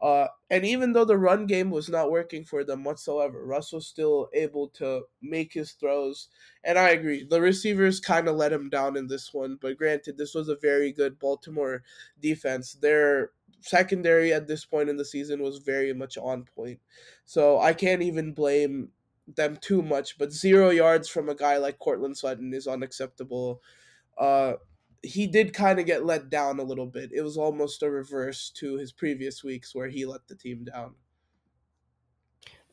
Speaker 1: Uh, and even though the run game was not working for them whatsoever, Russ was still able to make his throws. And I agree, the receivers kind of let him down in this one. But granted, this was a very good Baltimore defense. Their secondary at this point in the season was very much on point. So I can't even blame them too much. But zero yards from a guy like Courtland Sutton is unacceptable. Uh, he did kind of get let down a little bit. It was almost a reverse to his previous weeks where he let the team down.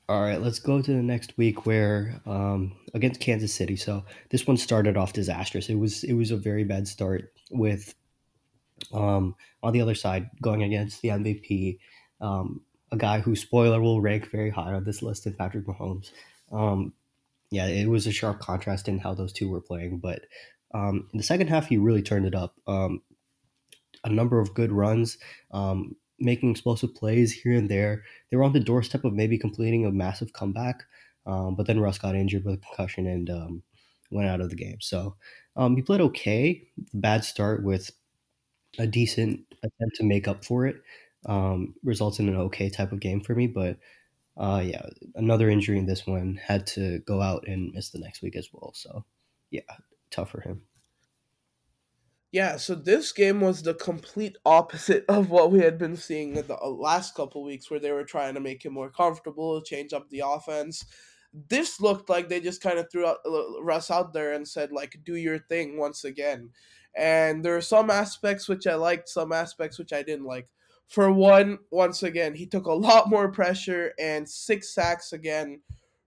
Speaker 2: All right, let's go to the next week where um, against Kansas City. So this one started off disastrous. It was it was a very bad start with um, on the other side going against the MVP, um, a guy who spoiler will rank very high on this list, in Patrick Mahomes. Um, yeah, it was a sharp contrast in how those two were playing, but um, in the second half, he really turned it up. Um, a number of good runs, um, making explosive plays here and there. They were on the doorstep of maybe completing a massive comeback, um, but then Russ got injured with a concussion and um, went out of the game. So um, he played okay. Bad start with a decent attempt to make up for it results in an okay type of game for me, but. Uh, yeah, another injury in this one had to go out and miss the next week as well. So, yeah, tough for him.
Speaker 1: Yeah, so this game was the complete opposite of what we had been seeing in the uh, last couple weeks, where they were trying to make him more comfortable, change up the offense. This looked like they just kind of threw out, uh, Russ out there and said, like, do your thing once again. And there are some aspects which I liked, some aspects which I didn't like. For one, once again, he took a lot more pressure and six sacks again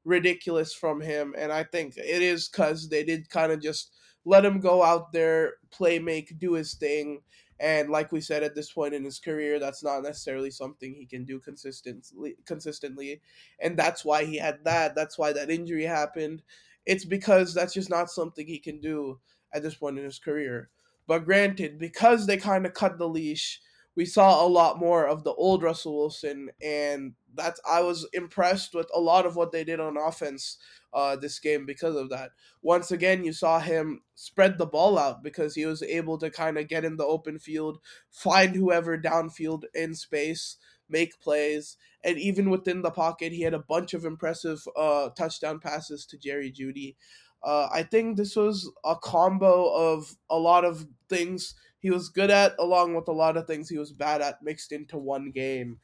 Speaker 1: ridiculous from him. And I think it is because they did kind of just let him go out there, play, make, do his thing. And like we said, at this point in his career, that's not necessarily something he can do consistently. Consistently, and that's why he had that. That's why that injury happened. It's because that's just not something he can do at this point in his career. But granted, because they kind of cut the leash, we saw a lot more of the old Russell Wilson, and that's I was impressed with a lot of what they did on offense uh, this game because of that. Once again, you saw him spread the ball out because he was able to kind of get in the open field, find whoever downfield in space, make plays, and even within the pocket, he had a bunch of impressive uh, touchdown passes to Jerry Jeudy. Uh, I think this was a combo of a lot of things he was good at, along with a lot of things he was bad at, mixed into one game.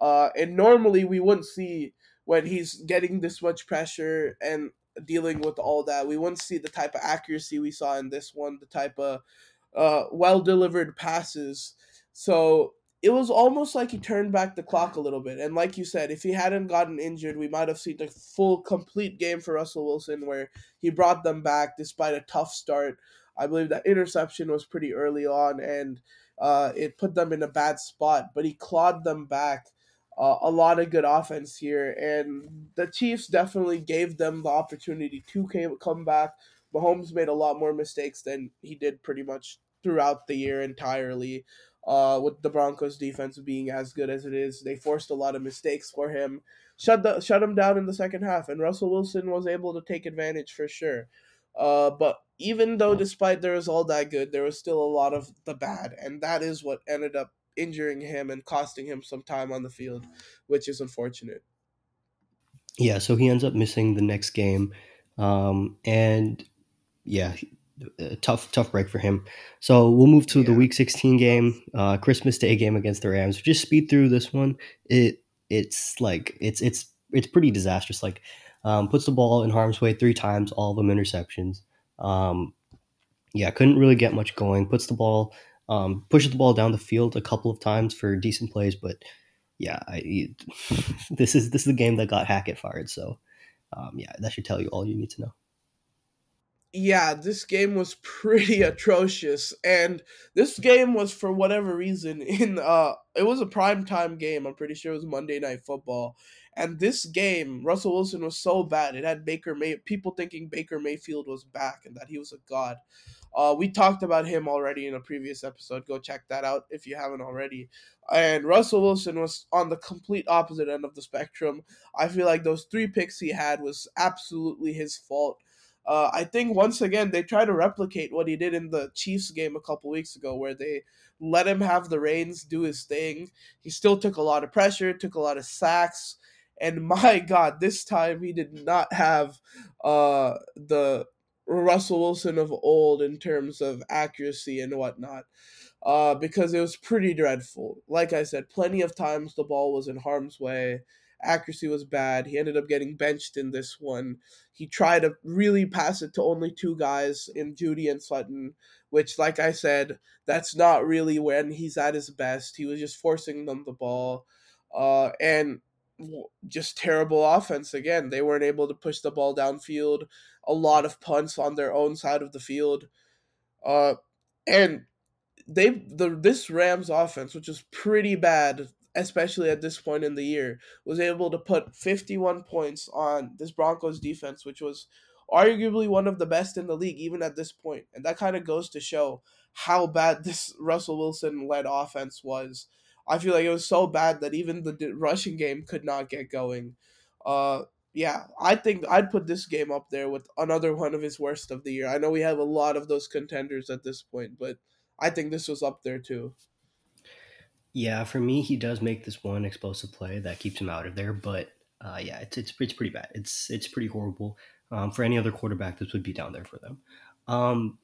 Speaker 1: Uh, and normally we wouldn't see when he's getting this much pressure and dealing with all that. We wouldn't see the type of accuracy we saw in this one, the type of uh, well delivered passes. So it was almost like he turned back the clock a little bit. And like you said, if he hadn't gotten injured, we might have seen a full, complete game for Russell Wilson where he brought them back despite a tough start. I believe that interception was pretty early on and uh, it put them in a bad spot, but he clawed them back. Uh, a lot of good offense here, and the Chiefs definitely gave them the opportunity to come back. Mahomes made a lot more mistakes than he did pretty much throughout the year entirely uh, with the Broncos defense being as good as it is. They forced a lot of mistakes for him, shut the shut him down in the second half, and Russell Wilson was able to take advantage for sure. Uh, but even though despite there was all that good, there was still a lot of the bad, and that is what ended up injuring him and costing him some time on the field, which is unfortunate.
Speaker 2: Yeah, so he ends up missing the next game, um, and yeah, a tough tough break for him. So we'll move to yeah. the Week 16 game, uh, Christmas Day game against the Rams. Just speed through this one. It it's like it's it's it's pretty disastrous. Like um, puts the ball in harm's way three times, all of them interceptions. Um, yeah, couldn't really get much going. Puts the ball um, pushes the ball down the field a couple of times for decent plays, but yeah, I, this is this is the game that got Hackett fired. So um, yeah, that should tell you all you need to know
Speaker 1: yeah, this game was pretty atrocious, and this game was for whatever reason in uh, it was a prime time game. I'm pretty sure it was Monday Night Football, and this game, Russell Wilson was so bad. It had Baker May people thinking Baker Mayfield was back and that he was a god. Uh, we talked about him already in a previous episode. Go check that out if you haven't already. And Russell Wilson was on the complete opposite end of the spectrum. I feel like those three picks he had was absolutely his fault uh, I think once again they try to replicate what he did in the Chiefs game a couple weeks ago, where they let him have the reins, do his thing. He still took a lot of pressure, took a lot of sacks, and my God, this time he did not have uh, the Russell Wilson of old in terms of accuracy and whatnot. Uh, because it was pretty dreadful. Like I said, plenty of times the ball was in harm's way accuracy was bad. He ended up getting benched in this one. He tried to really pass it to only two guys in Jeudy and Sutton, which, like I said, that's not really when he's at his best. He was just forcing them the ball. Uh, and just terrible offense again. They weren't able to push the ball downfield. A lot of punts on their own side of the field. Uh, and they the this Rams offense, which is pretty bad especially at this point in the year, was able to put 51 points on this Broncos defense, which was arguably one of the best in the league, even at this point. And that kind of goes to show how bad this Russell Wilson led offense was. I feel like it was so bad that even the rushing game could not get going. Uh, yeah, I think I'd put this game up there with another one of his worst of the year. I know we have a lot of those contenders at this point, but I think this was up there too.
Speaker 2: Yeah, for me, he does make this one explosive play that keeps him out of there. But uh, yeah, it's, it's it's pretty bad. It's it's pretty horrible. Um, for any other quarterback, this would be down there for them. Um,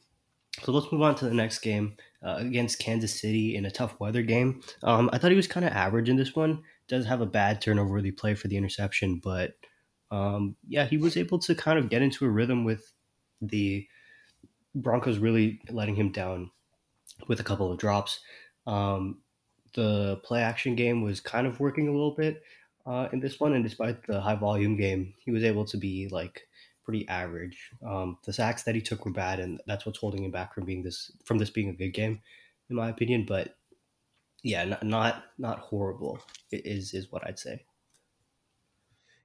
Speaker 2: so let's move on to the next game uh, against Kansas City in a tough weather game. Um, I thought he was kind of average in this one. Does have a bad turnover worthy play for the interception, but um, yeah, he was able to kind of get into a rhythm with the Broncos really letting him down with a couple of drops. Um, the play action game was kind of working a little bit uh, in this one, and despite the high volume game, he was able to be like pretty average. Um, the sacks that he took were bad, and that's what's holding him back from being this from this being a good game. in my opinion. But yeah, not not, not horrible is is what I'd say.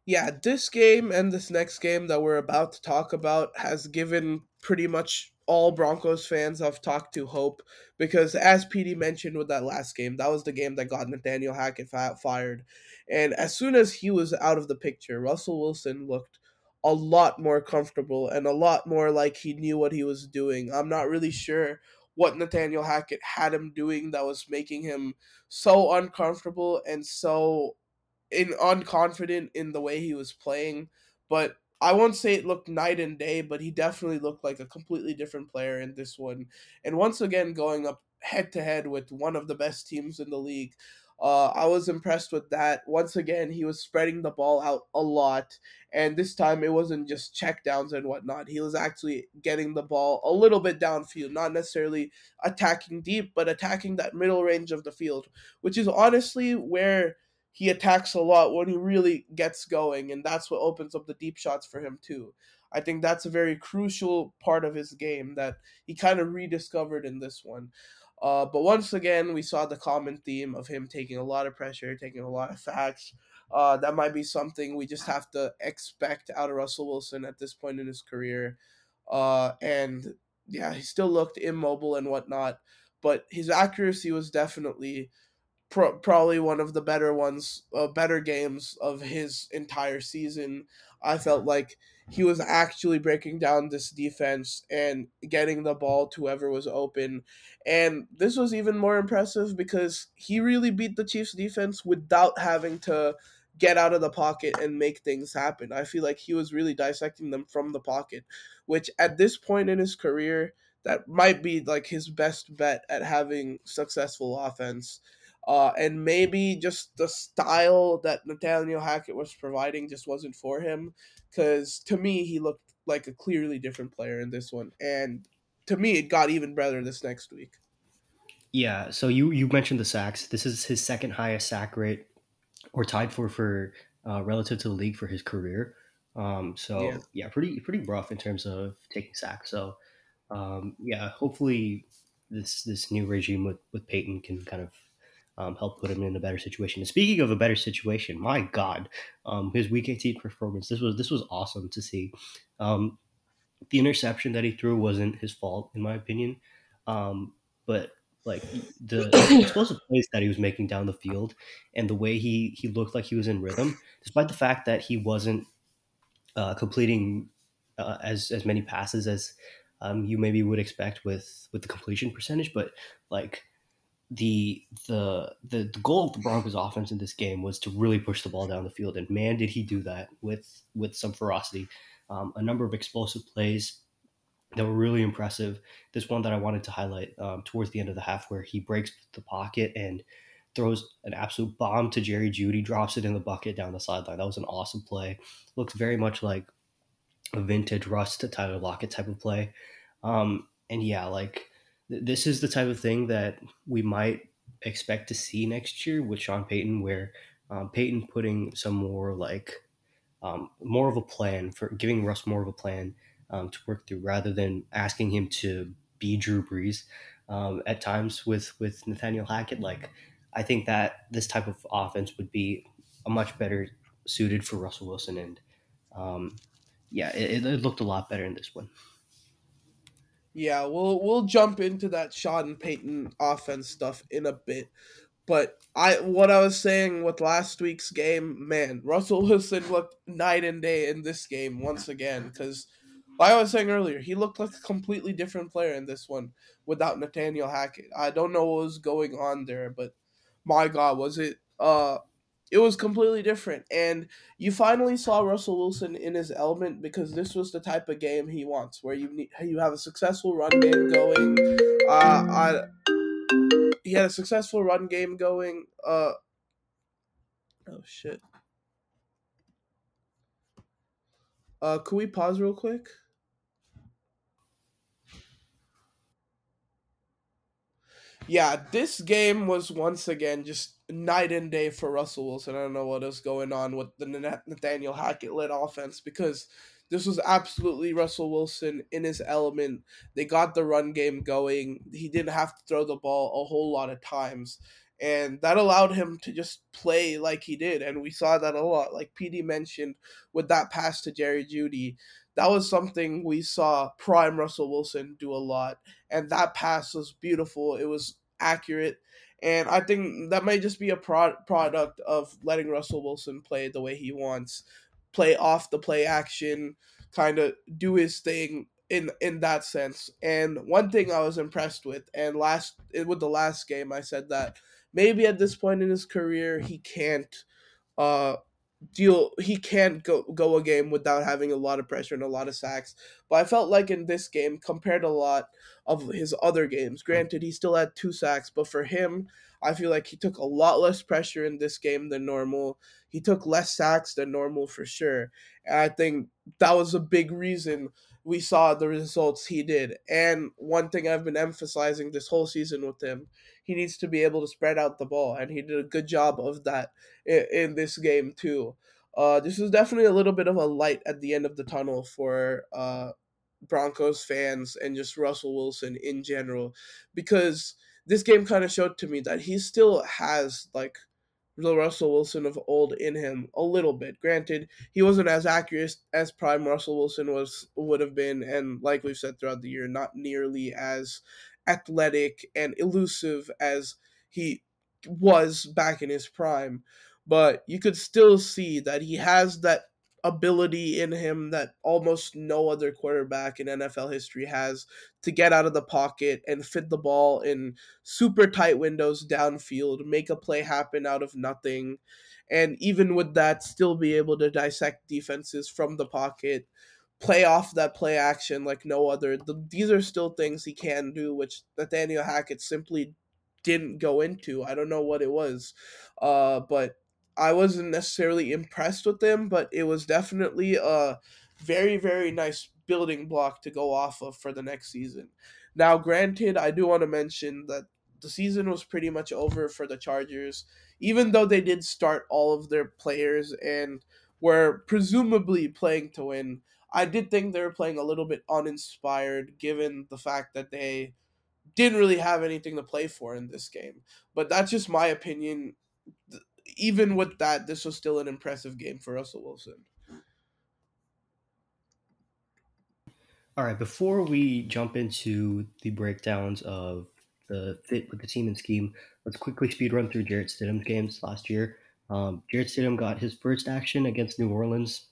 Speaker 1: Yeah, this game and this next game that we're about to talk about has given pretty much all Broncos fans I've talked to hope because, as PD mentioned with that last game, that was the game that got Nathaniel Hackett fired. And as soon as he was out of the picture, Russell Wilson looked a lot more comfortable and a lot more like he knew what he was doing. I'm not really sure what Nathaniel Hackett had him doing that was making him so uncomfortable and so in unconfident in the way he was playing. But I won't say it looked night and day, but he definitely looked like a completely different player in this one. And once again, going up head to head with one of the best teams in the league. Uh, I was impressed with that. Once again, he was spreading the ball out a lot, and this time it wasn't just checkdowns and whatnot. He was actually getting the ball a little bit downfield, not necessarily attacking deep, but attacking that middle range of the field, which is honestly where he attacks a lot when he really gets going, and that's what opens up the deep shots for him too. I think that's a very crucial part of his game that he kind of rediscovered in this one. Uh, but once again, we saw the common theme of him taking a lot of pressure, taking a lot of sacks. Uh, that might be something we just have to expect out of Russell Wilson at this point in his career. Uh, and yeah, he still looked immobile and whatnot, but his accuracy was definitely pro- probably one of the better ones, uh, better games of his entire season. I felt like he was actually breaking down this defense and getting the ball to whoever was open. And this was even more impressive because he really beat the Chiefs defense without having to get out of the pocket and make things happen. I feel like he was really dissecting them from the pocket, which at this point in his career, that might be like his best bet at having successful offense. Uh, and maybe just the style that Nathaniel Hackett was providing just wasn't for him. Because to me, he looked like a clearly different player in this one. And to me, it got even better this next week.
Speaker 2: Yeah. So you you mentioned the sacks. This is his second highest sack rate, or tied for for uh, relative to the league for his career. Um, so yeah. yeah, pretty pretty rough in terms of taking sacks. So um, yeah, hopefully this this new regime with with Payton can kind of um, help put him in a better situation. And speaking of a better situation, my God, um, his Week 18 performance this was this was awesome to see. Um, the interception that he threw wasn't his fault, in my opinion, um, but like the explosive plays that he was making down the field and the way he he looked like he was in rhythm, despite the fact that he wasn't uh, completing uh, as as many passes as um, you maybe would expect with with the completion percentage, but like the, the the the goal of the Broncos offense in this game was to really push the ball down the field, and man, did he do that with with some ferocity. Um, a number of explosive plays that were really impressive. This one that I wanted to highlight um, towards the end of the half, where he breaks the pocket and throws an absolute bomb to Jerry Jeudy, drops it in the bucket down the sideline. That was an awesome play. Looks very much like a vintage Russ to Tyler Lockett type of play. Um, and yeah, like this is the type of thing that we might expect to see next year with Sean Payton, where um, Payton putting some more like um, more of a plan for giving Russ more of a plan um, to work through, rather than asking him to be Drew Brees. Um, at times with with Nathaniel Hackett, like I think that this type of offense would be a much better suited for Russell Wilson, and um, yeah, it, it looked a lot better in this one.
Speaker 1: Yeah, we'll we'll jump into that Sean Payton offense stuff in a bit. But I what I was saying with last week's game, man, Russell Wilson looked night and day in this game once again because like I was saying earlier, he looked like a completely different player in this one without Nathaniel Hackett. I don't know what was going on there, but my God, was it uh it was completely different. And you finally saw Russell Wilson in his element because this was the type of game he wants, where you need, you have a successful run game going. Uh, he had a successful run game going. Uh, oh shit. Uh, can we pause real quick? Yeah, this game was once again just night and day for Russell Wilson. I don't know what is going on with the Nathaniel Hackett led offense because this was absolutely Russell Wilson in his element. They got the run game going. He didn't have to throw the ball a whole lot of times. And that allowed him to just play like he did. And we saw that a lot. Like PD mentioned with that pass to Jerry Jeudy, that was something we saw prime Russell Wilson do a lot. And that pass was beautiful. It was accurate. And I think that might just be a pro- product of letting Russell Wilson play the way he wants, play off the play action, kind of do his thing in in that sense. And one thing I was impressed with, and last with the last game, I said that maybe at this point in his career he can't uh deal he can't go go a game without having a lot of pressure and a lot of sacks. But I felt like in this game, compared a lot of his other games, granted he still had two sacks, but for him, I feel like he took a lot less pressure in this game than normal. He took less sacks than normal for sure. And I think that was a big reason we saw the results he did. And one thing I've been emphasizing this whole season with him, he needs to be able to spread out the ball, and he did a good job of that in, in this game too. Uh, this is definitely a little bit of a light at the end of the tunnel for uh, Broncos fans and just Russell Wilson in general, because this game kind of showed to me that he still has like the Russell Wilson of old in him a little bit. Granted, he wasn't as accurate as prime Russell Wilson was would have been, and like we've said throughout the year, not nearly as athletic and elusive as he was back in his prime. But you could still see that he has that ability in him that almost no other quarterback in NFL history has to get out of the pocket and fit the ball in super tight windows downfield, make a play happen out of nothing, and even with that, still be able to dissect defenses from the pocket, play off that play action like no other. The, these are still things he can do, which Nathaniel Hackett simply didn't go into. I don't know what it was, uh, but I wasn't necessarily impressed with them, but it was definitely a very, very nice building block to go off of for the next season. Now, granted, I do want to mention that the season was pretty much over for the Chargers, even though they did start all of their players and were presumably playing to win. I did think they were playing a little bit uninspired given the fact that they didn't really have anything to play for in this game. But that's just my opinion even with that, this was still an impressive game for Russell Wilson.
Speaker 2: All right, before we jump into the breakdowns of the fit with the team and scheme, let's quickly speed run through Jarrett Stidham's games last year. Um, Jarrett Stidham got his first action against New Orleans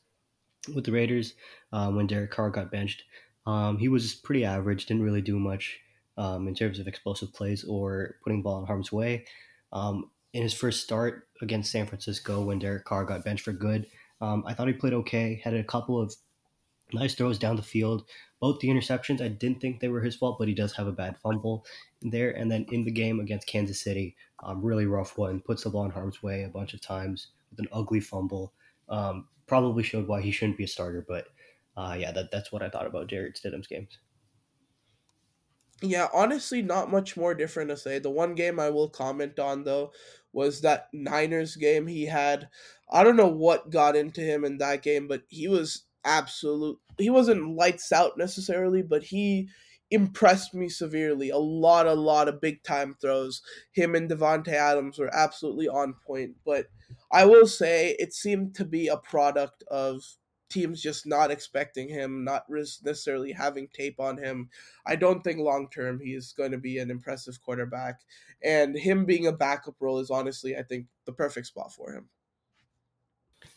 Speaker 2: with the Raiders um, when Derek Carr got benched. Um, he was pretty average, didn't really do much um, in terms of explosive plays or putting ball in harm's way. Um, in his first start against San Francisco when Derek Carr got benched for good. Um, I thought he played okay, had a couple of nice throws down the field. Both the interceptions, I didn't think they were his fault, but he does have a bad fumble there. And then in the game against Kansas City, um, really rough one, puts the ball in harm's way a bunch of times with an ugly fumble. Um, probably showed why he shouldn't be a starter, but uh, yeah, that, that's what I thought about Jarrett Stidham's games.
Speaker 1: Yeah, honestly, not much more different to say. The one game I will comment on, though, was that Niners game he had. I don't know what got into him in that game, but he was absolute. He wasn't lights out necessarily, but he impressed me severely. A lot, a lot of big time throws. Him and Davante Adams were absolutely on point. But I will say it seemed to be a product of teams just not expecting him, not necessarily having tape on him. I don't think long term he's going to be an impressive quarterback, and him being a backup role is honestly, I think, the perfect spot for him.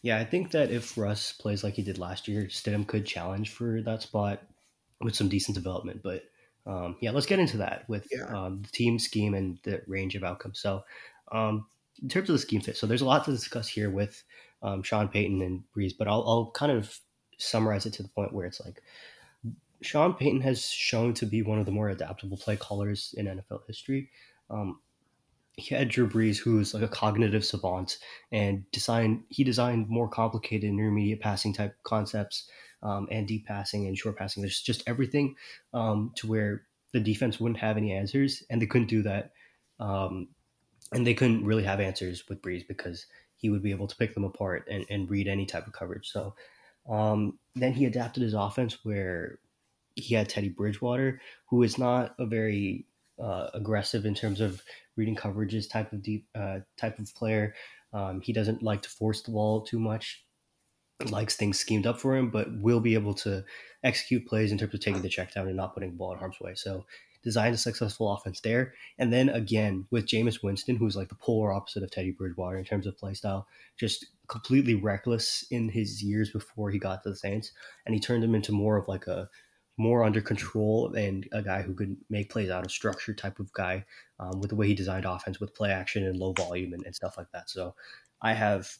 Speaker 2: Yeah, I think that if Russ plays like he did last year, Stidham could challenge for that spot with some decent development. But um, yeah, let's get into that with yeah. um, the team scheme and the range of outcomes. So, um, in terms of the scheme fit, so there's a lot to discuss here with um, Sean Payton and Brees, but I'll, I'll kind of summarize it to the point where it's like Sean Payton has shown to be one of the more adaptable play callers in NFL history. Um, he had Drew Brees, who's like a cognitive savant, and designed he designed more complicated intermediate passing type concepts um, and deep passing and short passing. There's just everything um, to where the defense wouldn't have any answers, and they couldn't do that. Um, and they couldn't really have answers with Brees because he would be able to pick them apart and, and read any type of coverage. So Um, then he adapted his offense where he had Teddy Bridgewater, who is not a very uh, aggressive in terms of reading coverages type of deep uh, type of player. Um, he doesn't like to force the ball too much. Likes things schemed up for him, but will be able to execute plays in terms of taking the check down and not putting the ball in harm's way. So designed a successful offense there. And then again with Jameis Winston, who's like the polar opposite of Teddy Bridgewater in terms of play style, just completely reckless in his years before he got to the Saints, and he turned him into more of like a more under control and a guy who could make plays out of structure type of guy um, with the way he designed offense with play action and low volume and, and stuff like that. So I have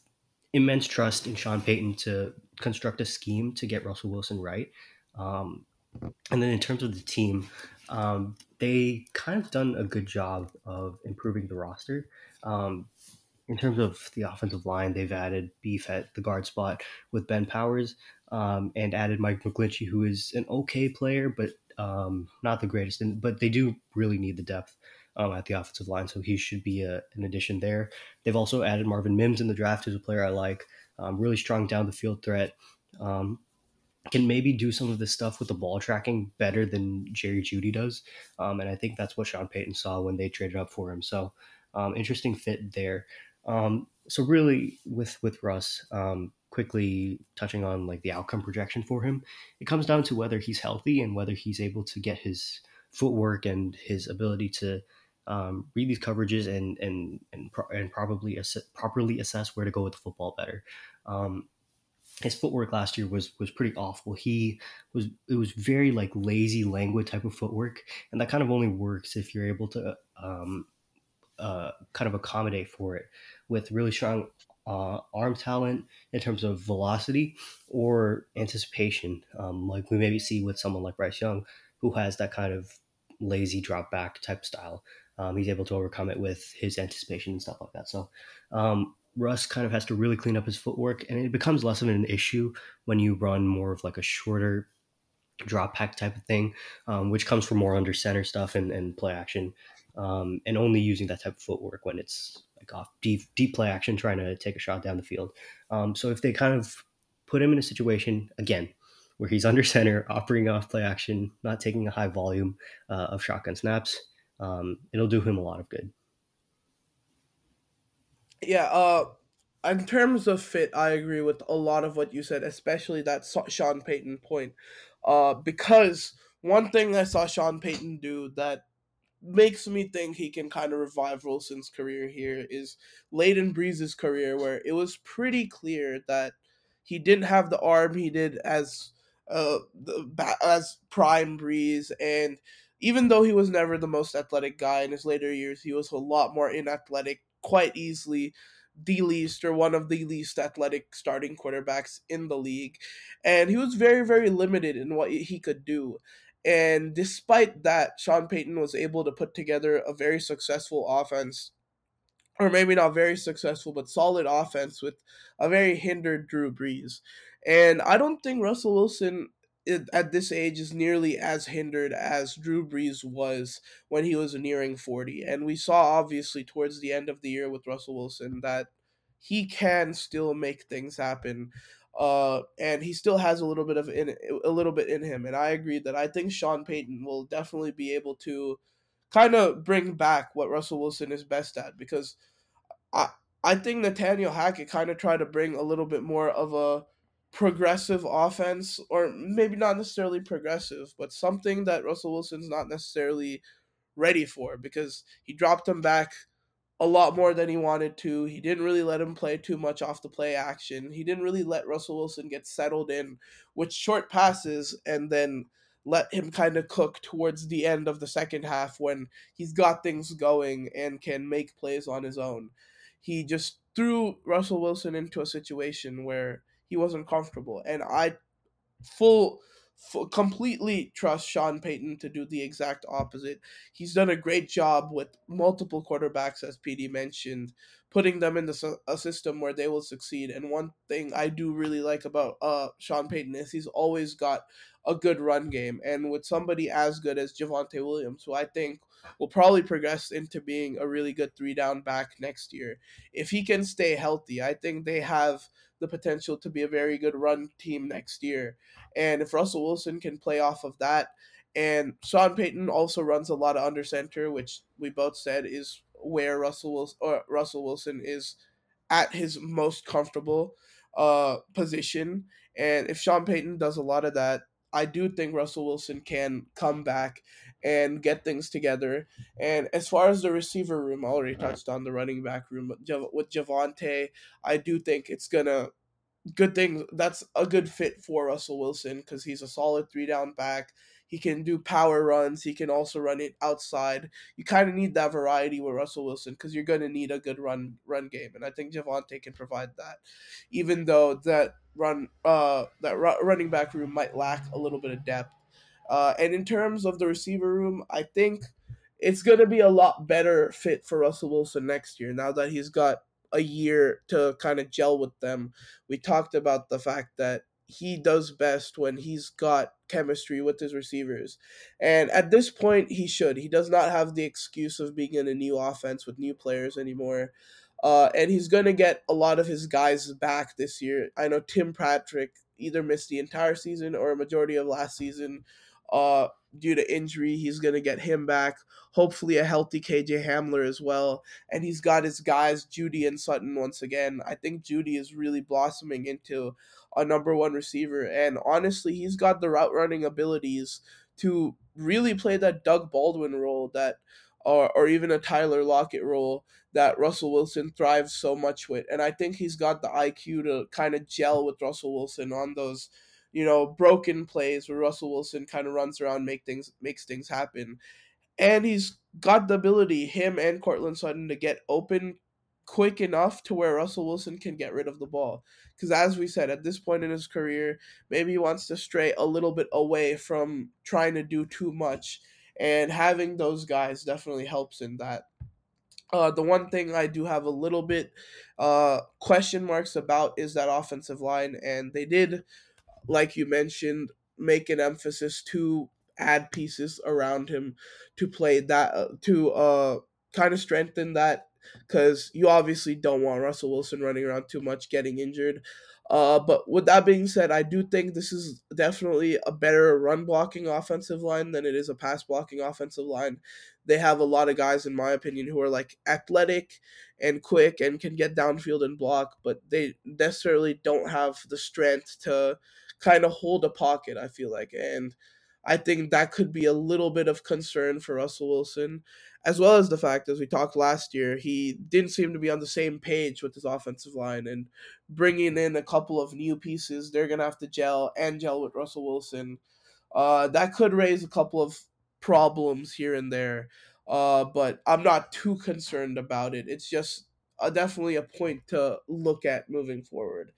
Speaker 2: immense trust in Sean Payton to construct a scheme to get Russell Wilson right. Um, and then in terms of the team, um, they kind of done a good job of improving the roster. Um, in terms of the offensive line, they've added beef at the guard spot with Ben Powers um, and added Mike McGlinchey, who is an okay player, but um, not the greatest. And, but they do really need the depth um, at the offensive line, so he should be a, an addition there. They've also added Marvin Mims in the draft, who's a player I like. Um, really strong down the field threat. Um, can maybe do some of this stuff with the ball tracking better than Jerry Jeudy does. Um, and I think that's what Sean Payton saw when they traded up for him. So um, interesting fit there. Um, so really with, with Russ, um, quickly touching on like the outcome projection for him, it comes down to whether he's healthy and whether he's able to get his footwork and his ability to um, read these coverages and and and, pro- and probably ass- properly assess where to go with the football better. Um, his footwork last year was was pretty awful. He was it was very like lazy languid type of footwork, and that kind of only works if you're able to um, uh, kind of accommodate for it with really strong uh, arm talent in terms of velocity or anticipation, um, like we maybe see with someone like Bryce Young, who has that kind of lazy drop back type style. Um, he's able to overcome it with his anticipation and stuff like that. So um, Russ kind of has to really clean up his footwork, and it becomes less of an issue when you run more of like a shorter drop back type of thing, um, which comes from more under center stuff and, and play action, um, and only using that type of footwork when it's like off deep deep play action, trying to take a shot down the field. Um, so if they kind of put him in a situation again where he's under center, operating off play action, not taking a high volume uh, of shotgun snaps, um, it'll do him a lot of good
Speaker 1: yeah, uh, in terms of fit, I agree with a lot of what you said, especially that Sean Payton point. Uh, because one thing I saw Sean Payton do that makes me think he can kind of revive Wilson's career here is late in Brees's career, where it was pretty clear that he didn't have the arm he did as uh the, as prime Brees, and even though he was never the most athletic guy in his later years, he was a lot more inathletic quite easily the least or one of the least athletic starting quarterbacks in the league. And he was very, very limited in what he could do. And despite that, Sean Payton was able to put together a very successful offense, or maybe not very successful, but solid offense with a very hindered Drew Brees. And I don't think Russell Wilson at this age is nearly as hindered as Drew Brees was when he was nearing 40. And we saw obviously towards the end of the year with Russell Wilson that he can still make things happen. Uh, and he still has a little bit of in a little bit in him. And I agree that I think Sean Payton will definitely be able to kind of bring back what Russell Wilson is best at because I I think Nathaniel Hackett kind of tried to bring a little bit more of a progressive offense, or maybe not necessarily progressive, but something that Russell Wilson's not necessarily ready for because he dropped him back a lot more than he wanted to. He didn't really let him play too much off the play action. He didn't really let Russell Wilson get settled in with short passes and then let him kind of cook towards the end of the second half when he's got things going and can make plays on his own. He just threw Russell Wilson into a situation where he wasn't comfortable. And I full, full completely trust Sean Payton to do the exact opposite. He's done a great job with multiple quarterbacks, as PD mentioned, putting them in the, a system where they will succeed. And one thing I do really like about uh, Sean Payton is he's always got a good run game. And with somebody as good as Javonte Williams, who I think will probably progress into being a really good three down back next year, if he can stay healthy, I think they have the potential to be a very good run team next year. And if Russell Wilson can play off of that, and Sean Payton also runs a lot of under center, which we both said is where Russell Wilson, or Russell Wilson is at his most comfortable uh, position. And if Sean Payton does a lot of that, I do think Russell Wilson can come back and get things together. And as far as the receiver room, I already touched on the running back room with Javonte. I do think it's gonna good thing that's a good fit for Russell Wilson because he's a solid three down back. He can do power runs. He can also run it outside. You kind of need that variety with Russell Wilson because you're going to need a good run run game, and I think Javonte can provide that. Even though that run uh that running back room might lack a little bit of depth. Uh, and in terms of the receiver room, I think it's going to be a lot better fit for Russell Wilson next year now that he's got a year to kind of gel with them. We talked about the fact that he does best when he's got chemistry with his receivers. And at this point, he should. He does not have the excuse of being in a new offense with new players anymore. Uh, and he's going to get a lot of his guys back this year. I know Tim Patrick either missed the entire season or a majority of last season uh, due to injury. He's going to get him back. Hopefully, a healthy KJ Hamler as well. And he's got his guys, Jeudy and Sutton, once again. I think Jeudy is really blossoming into a number one receiver. And honestly, he's got the route running abilities to really play that Doug Baldwin role that or, or even a Tyler Lockett role that Russell Wilson thrives so much with. And I think he's got the IQ to kind of gel with Russell Wilson on those you know, broken plays where Russell Wilson kind of runs around, make things makes things happen. And he's got the ability, him and Courtland Sutton, to get open quick enough to where Russell Wilson can get rid of the ball. Because as we said, at this point in his career, maybe he wants to stray a little bit away from trying to do too much. And having those guys definitely helps in that. Uh, the one thing I do have a little bit uh, question marks about is that offensive line, and they did like you mentioned, make an emphasis to add pieces around him to play that uh, to uh kind of strengthen that because you obviously don't want Russell Wilson running around too much, getting injured. Uh, but with that being said, I do think this is definitely a better run blocking offensive line than it is a pass blocking offensive line. They have a lot of guys, in my opinion, who are like athletic and quick and can get downfield and block, but they necessarily don't have the strength to kind of hold a pocket, I feel like. And I think that could be a little bit of concern for Russell Wilson, as well as the fact, as we talked last year, he didn't seem to be on the same page with his offensive line. And bringing in a couple of new pieces, they're going to have to gel and gel with Russell Wilson. Uh, that could raise a couple of problems here and there. Uh, but I'm not too concerned about it. It's just definitely a point to look at moving forward.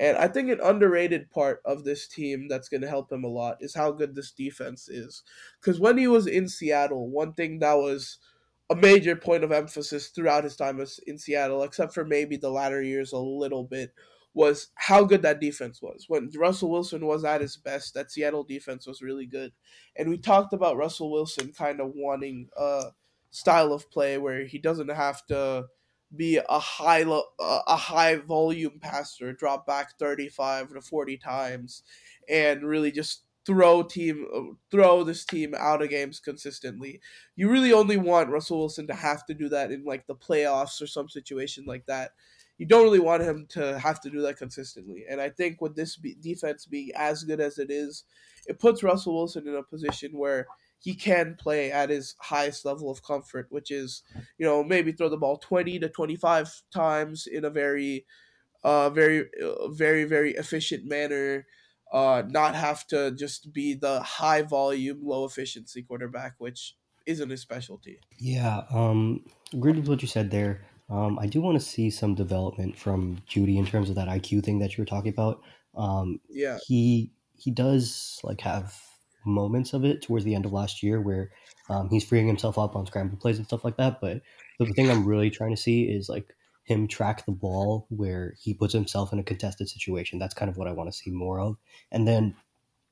Speaker 1: And I think an underrated part of this team that's going to help him a lot is how good this defense is. Because when he was in Seattle, one thing that was a major point of emphasis throughout his time in Seattle, except for maybe the latter years a little bit, was how good that defense was. When Russell Wilson was at his best, that Seattle defense was really good. And we talked about Russell Wilson kind of wanting a style of play where he doesn't have to be a high lo- a high volume passer, drop back 35 to 40 times and really just throw team throw this team out of games consistently. You really only want Russell Wilson to have to do that in like the playoffs or some situation like that. You don't really want him to have to do that consistently. And I think with this be- defense being as good as it is, it puts Russell Wilson in a position where he can play at his highest level of comfort, which is, you know, maybe throw the ball 20 to 25 times in a very, uh, very, uh, very, very efficient manner. Uh, not have to just be the high volume, low efficiency quarterback, which isn't his specialty.
Speaker 2: Yeah, um, agreed with what you said there. Um, I do want to see some development from Jeudy in terms of that IQ thing that you were talking about. Um,
Speaker 1: yeah,
Speaker 2: he he does like have moments of it towards the end of last year where um, he's freeing himself up on scramble plays and stuff like that. But the thing I'm really trying to see is like him track the ball where he puts himself in a contested situation. That's kind of what I want to see more of. And then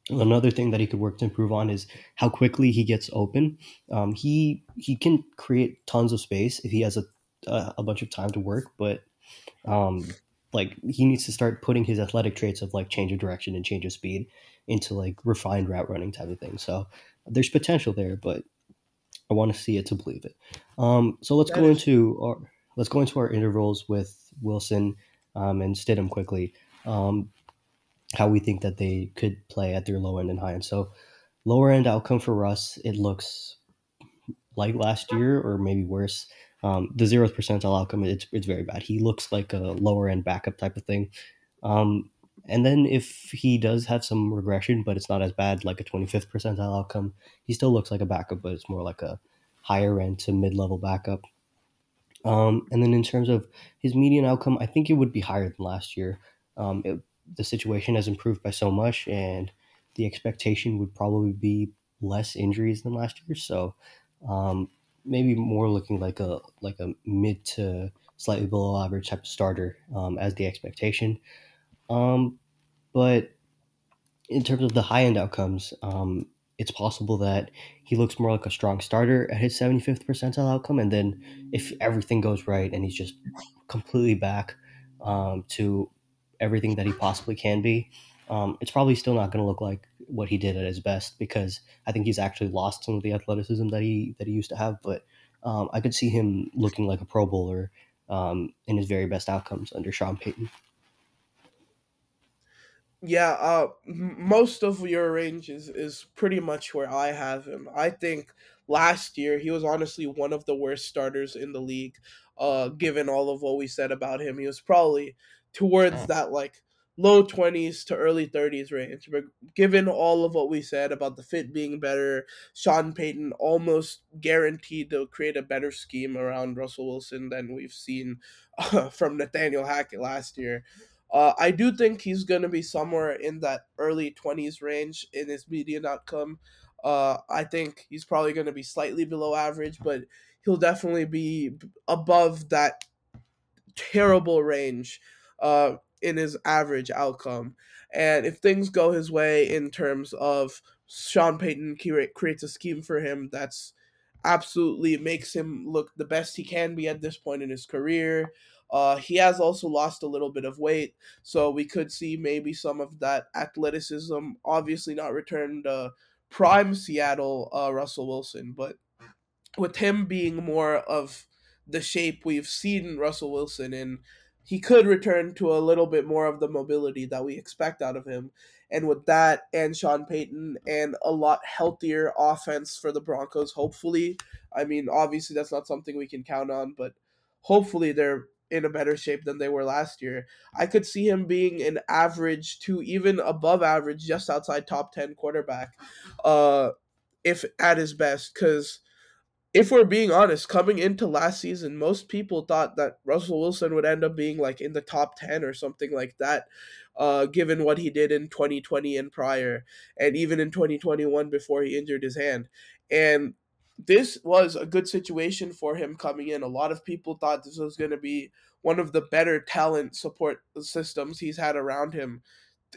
Speaker 2: Another thing that he could work to improve on is how quickly he gets open. Um, he he can create tons of space if he has a a bunch of time to work, but um, like he needs to start putting his athletic traits of like change of direction and change of speed into like refined route running type of thing. So there's potential there, but I want to see it to believe it. Um, so let's go into our let's go into our intervals with Wilson um, and Stidham quickly. Um, how we think that they could play at their low end and high end. So lower end outcome for Russ, it looks like last year or maybe worse. Um, the zeroth percentile outcome, it's it's very bad. He looks like a lower end backup type of thing. Um, and then if he does have some regression, but it's not as bad, like a 25th percentile outcome, he still looks like a backup, but it's more like a higher end to mid level backup. Um, and then in terms of his median outcome, I think it would be higher than last year. Um, it, the situation has improved by so much, and the expectation would probably be less injuries than last year. So um, maybe more looking like a like a mid to slightly below average type of starter um, as the expectation. Um, but in terms of the high end outcomes, um, it's possible that he looks more like a strong starter at his 75th percentile outcome. And then if everything goes right and he's just completely back um, to everything that he possibly can be, um, it's probably still not going to look like what he did at his best because I think he's actually lost some of the athleticism that he that he used to have. But um, I could see him looking like a Pro Bowler um, in his very best outcomes under Sean Payton.
Speaker 1: Yeah, uh, m- most of your range is, is pretty much where I have him. I think last year he was honestly one of the worst starters in the league. Uh, given all of what we said about him, he was probably towards that like low twenties to early thirties range. But given all of what we said about the fit being better, Sean Payton almost guaranteed to create a better scheme around Russell Wilson than we've seen uh, from Nathaniel Hackett last year. Uh, I do think he's going to be somewhere in that early 20s range in his median outcome. Uh, I think he's probably going to be slightly below average, but he'll definitely be above that terrible range uh, in his average outcome. And if things go his way in terms of Sean Payton creates a scheme for him that's absolutely makes him look the best he can be at this point in his career. Uh, he has also lost a little bit of weight, so we could see maybe some of that athleticism. Obviously, not return to prime Seattle uh, Russell Wilson, but with him being more of the shape we've seen Russell Wilson in, he could return to a little bit more of the mobility that we expect out of him. And with that and Sean Payton and a lot healthier offense for the Broncos, hopefully. I mean, obviously that's not something we can count on, but hopefully they're in a better shape than they were last year. I could see him being an average to even above average, just outside top 10 quarterback, uh, if at his best, because if we're being honest, coming into last season, most people thought that Russell Wilson would end up being like in the top 10 or something like that, uh, given what he did in 2020 and prior, and even in 2021 before he injured his hand. And this was a good situation for him coming in. A lot of people thought this was going to be one of the better talent support systems he's had around him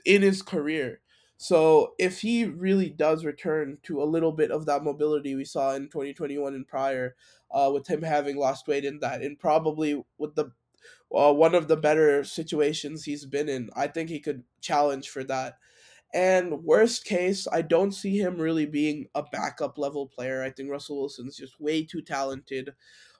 Speaker 1: in his career. So if he really does return to a little bit of that mobility we saw in 2021 and prior, uh, with him having lost weight in that, and probably with the uh, one of the better situations he's been in, I think he could challenge for that. And worst case, I don't see him really being a backup level player. I think Russell Wilson's just way too talented,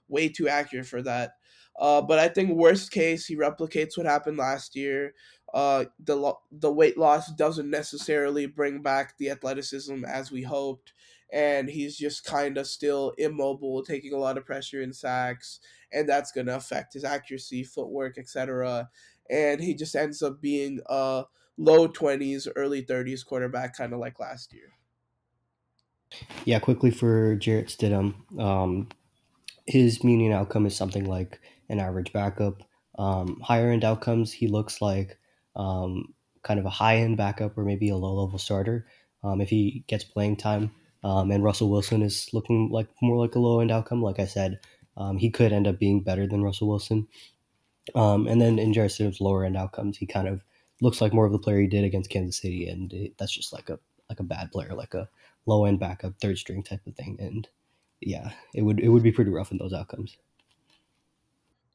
Speaker 1: way too accurate for that. Uh, but I think worst case, he replicates what happened last year. Uh, the lo- the weight loss doesn't necessarily bring back the athleticism as we hoped, and he's just kind of still immobile, taking a lot of pressure in sacks, and that's gonna affect his accuracy, footwork, etc. And he just ends up being a low twenties, early thirties quarterback, kind of like last year.
Speaker 2: Yeah, quickly for Jarrett Stidham, um, his median outcome is something like an average backup. Um, higher end outcomes, he looks like um, kind of a high end backup or maybe a low level starter um, if he gets playing time. Um, and Russell Wilson is looking like more like a low end outcome. Like I said, um, he could end up being better than Russell Wilson. And then in Jarrett Stidham's lower end outcomes, he kind of looks like more of the player he did against Kansas City, and it, that's just like a like a bad player, like a low end backup, third string type of thing. And yeah, it would it would be pretty rough in those outcomes.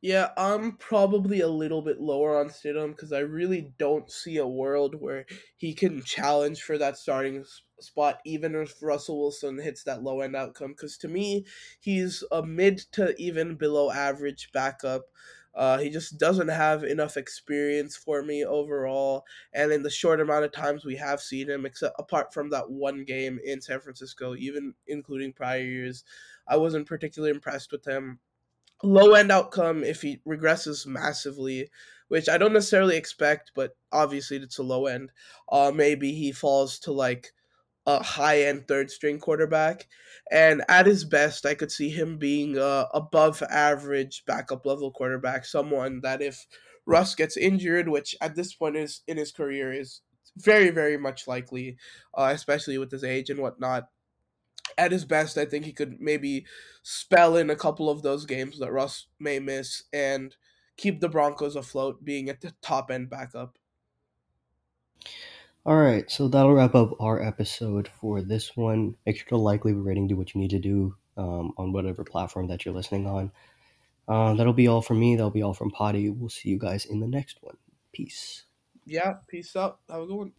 Speaker 1: Yeah, I'm probably a little bit lower on Stidham because I really don't see a world where he can challenge for that starting spot, even if Russell Wilson hits that low end outcome. Because to me, he's a mid to even below average backup. Uh, he just doesn't have enough experience for me overall, and in the short amount of times we have seen him, except apart from that one game in San Francisco, even including prior years, I wasn't particularly impressed with him low end outcome if he regresses massively, which I don't necessarily expect, but obviously it's a low end. Uh, maybe he falls to like a high end third string quarterback, and at his best, I could see him being a above average backup level quarterback, someone that if Russ gets injured, which at this point is in his career is very very much likely, uh, especially with his age and whatnot at his best, I think he could maybe spell in a couple of those games that Russ may miss and keep the Broncos afloat, being at the top end backup.
Speaker 2: All right, so that'll wrap up our episode for this one. Make sure to like, leave a rating, do what you need to do um, on whatever platform that you're listening on. Uh, that'll be all from me. That'll be all from Padhi. We'll see you guys in the next one. Peace.
Speaker 1: Yeah, peace out. Have a good one.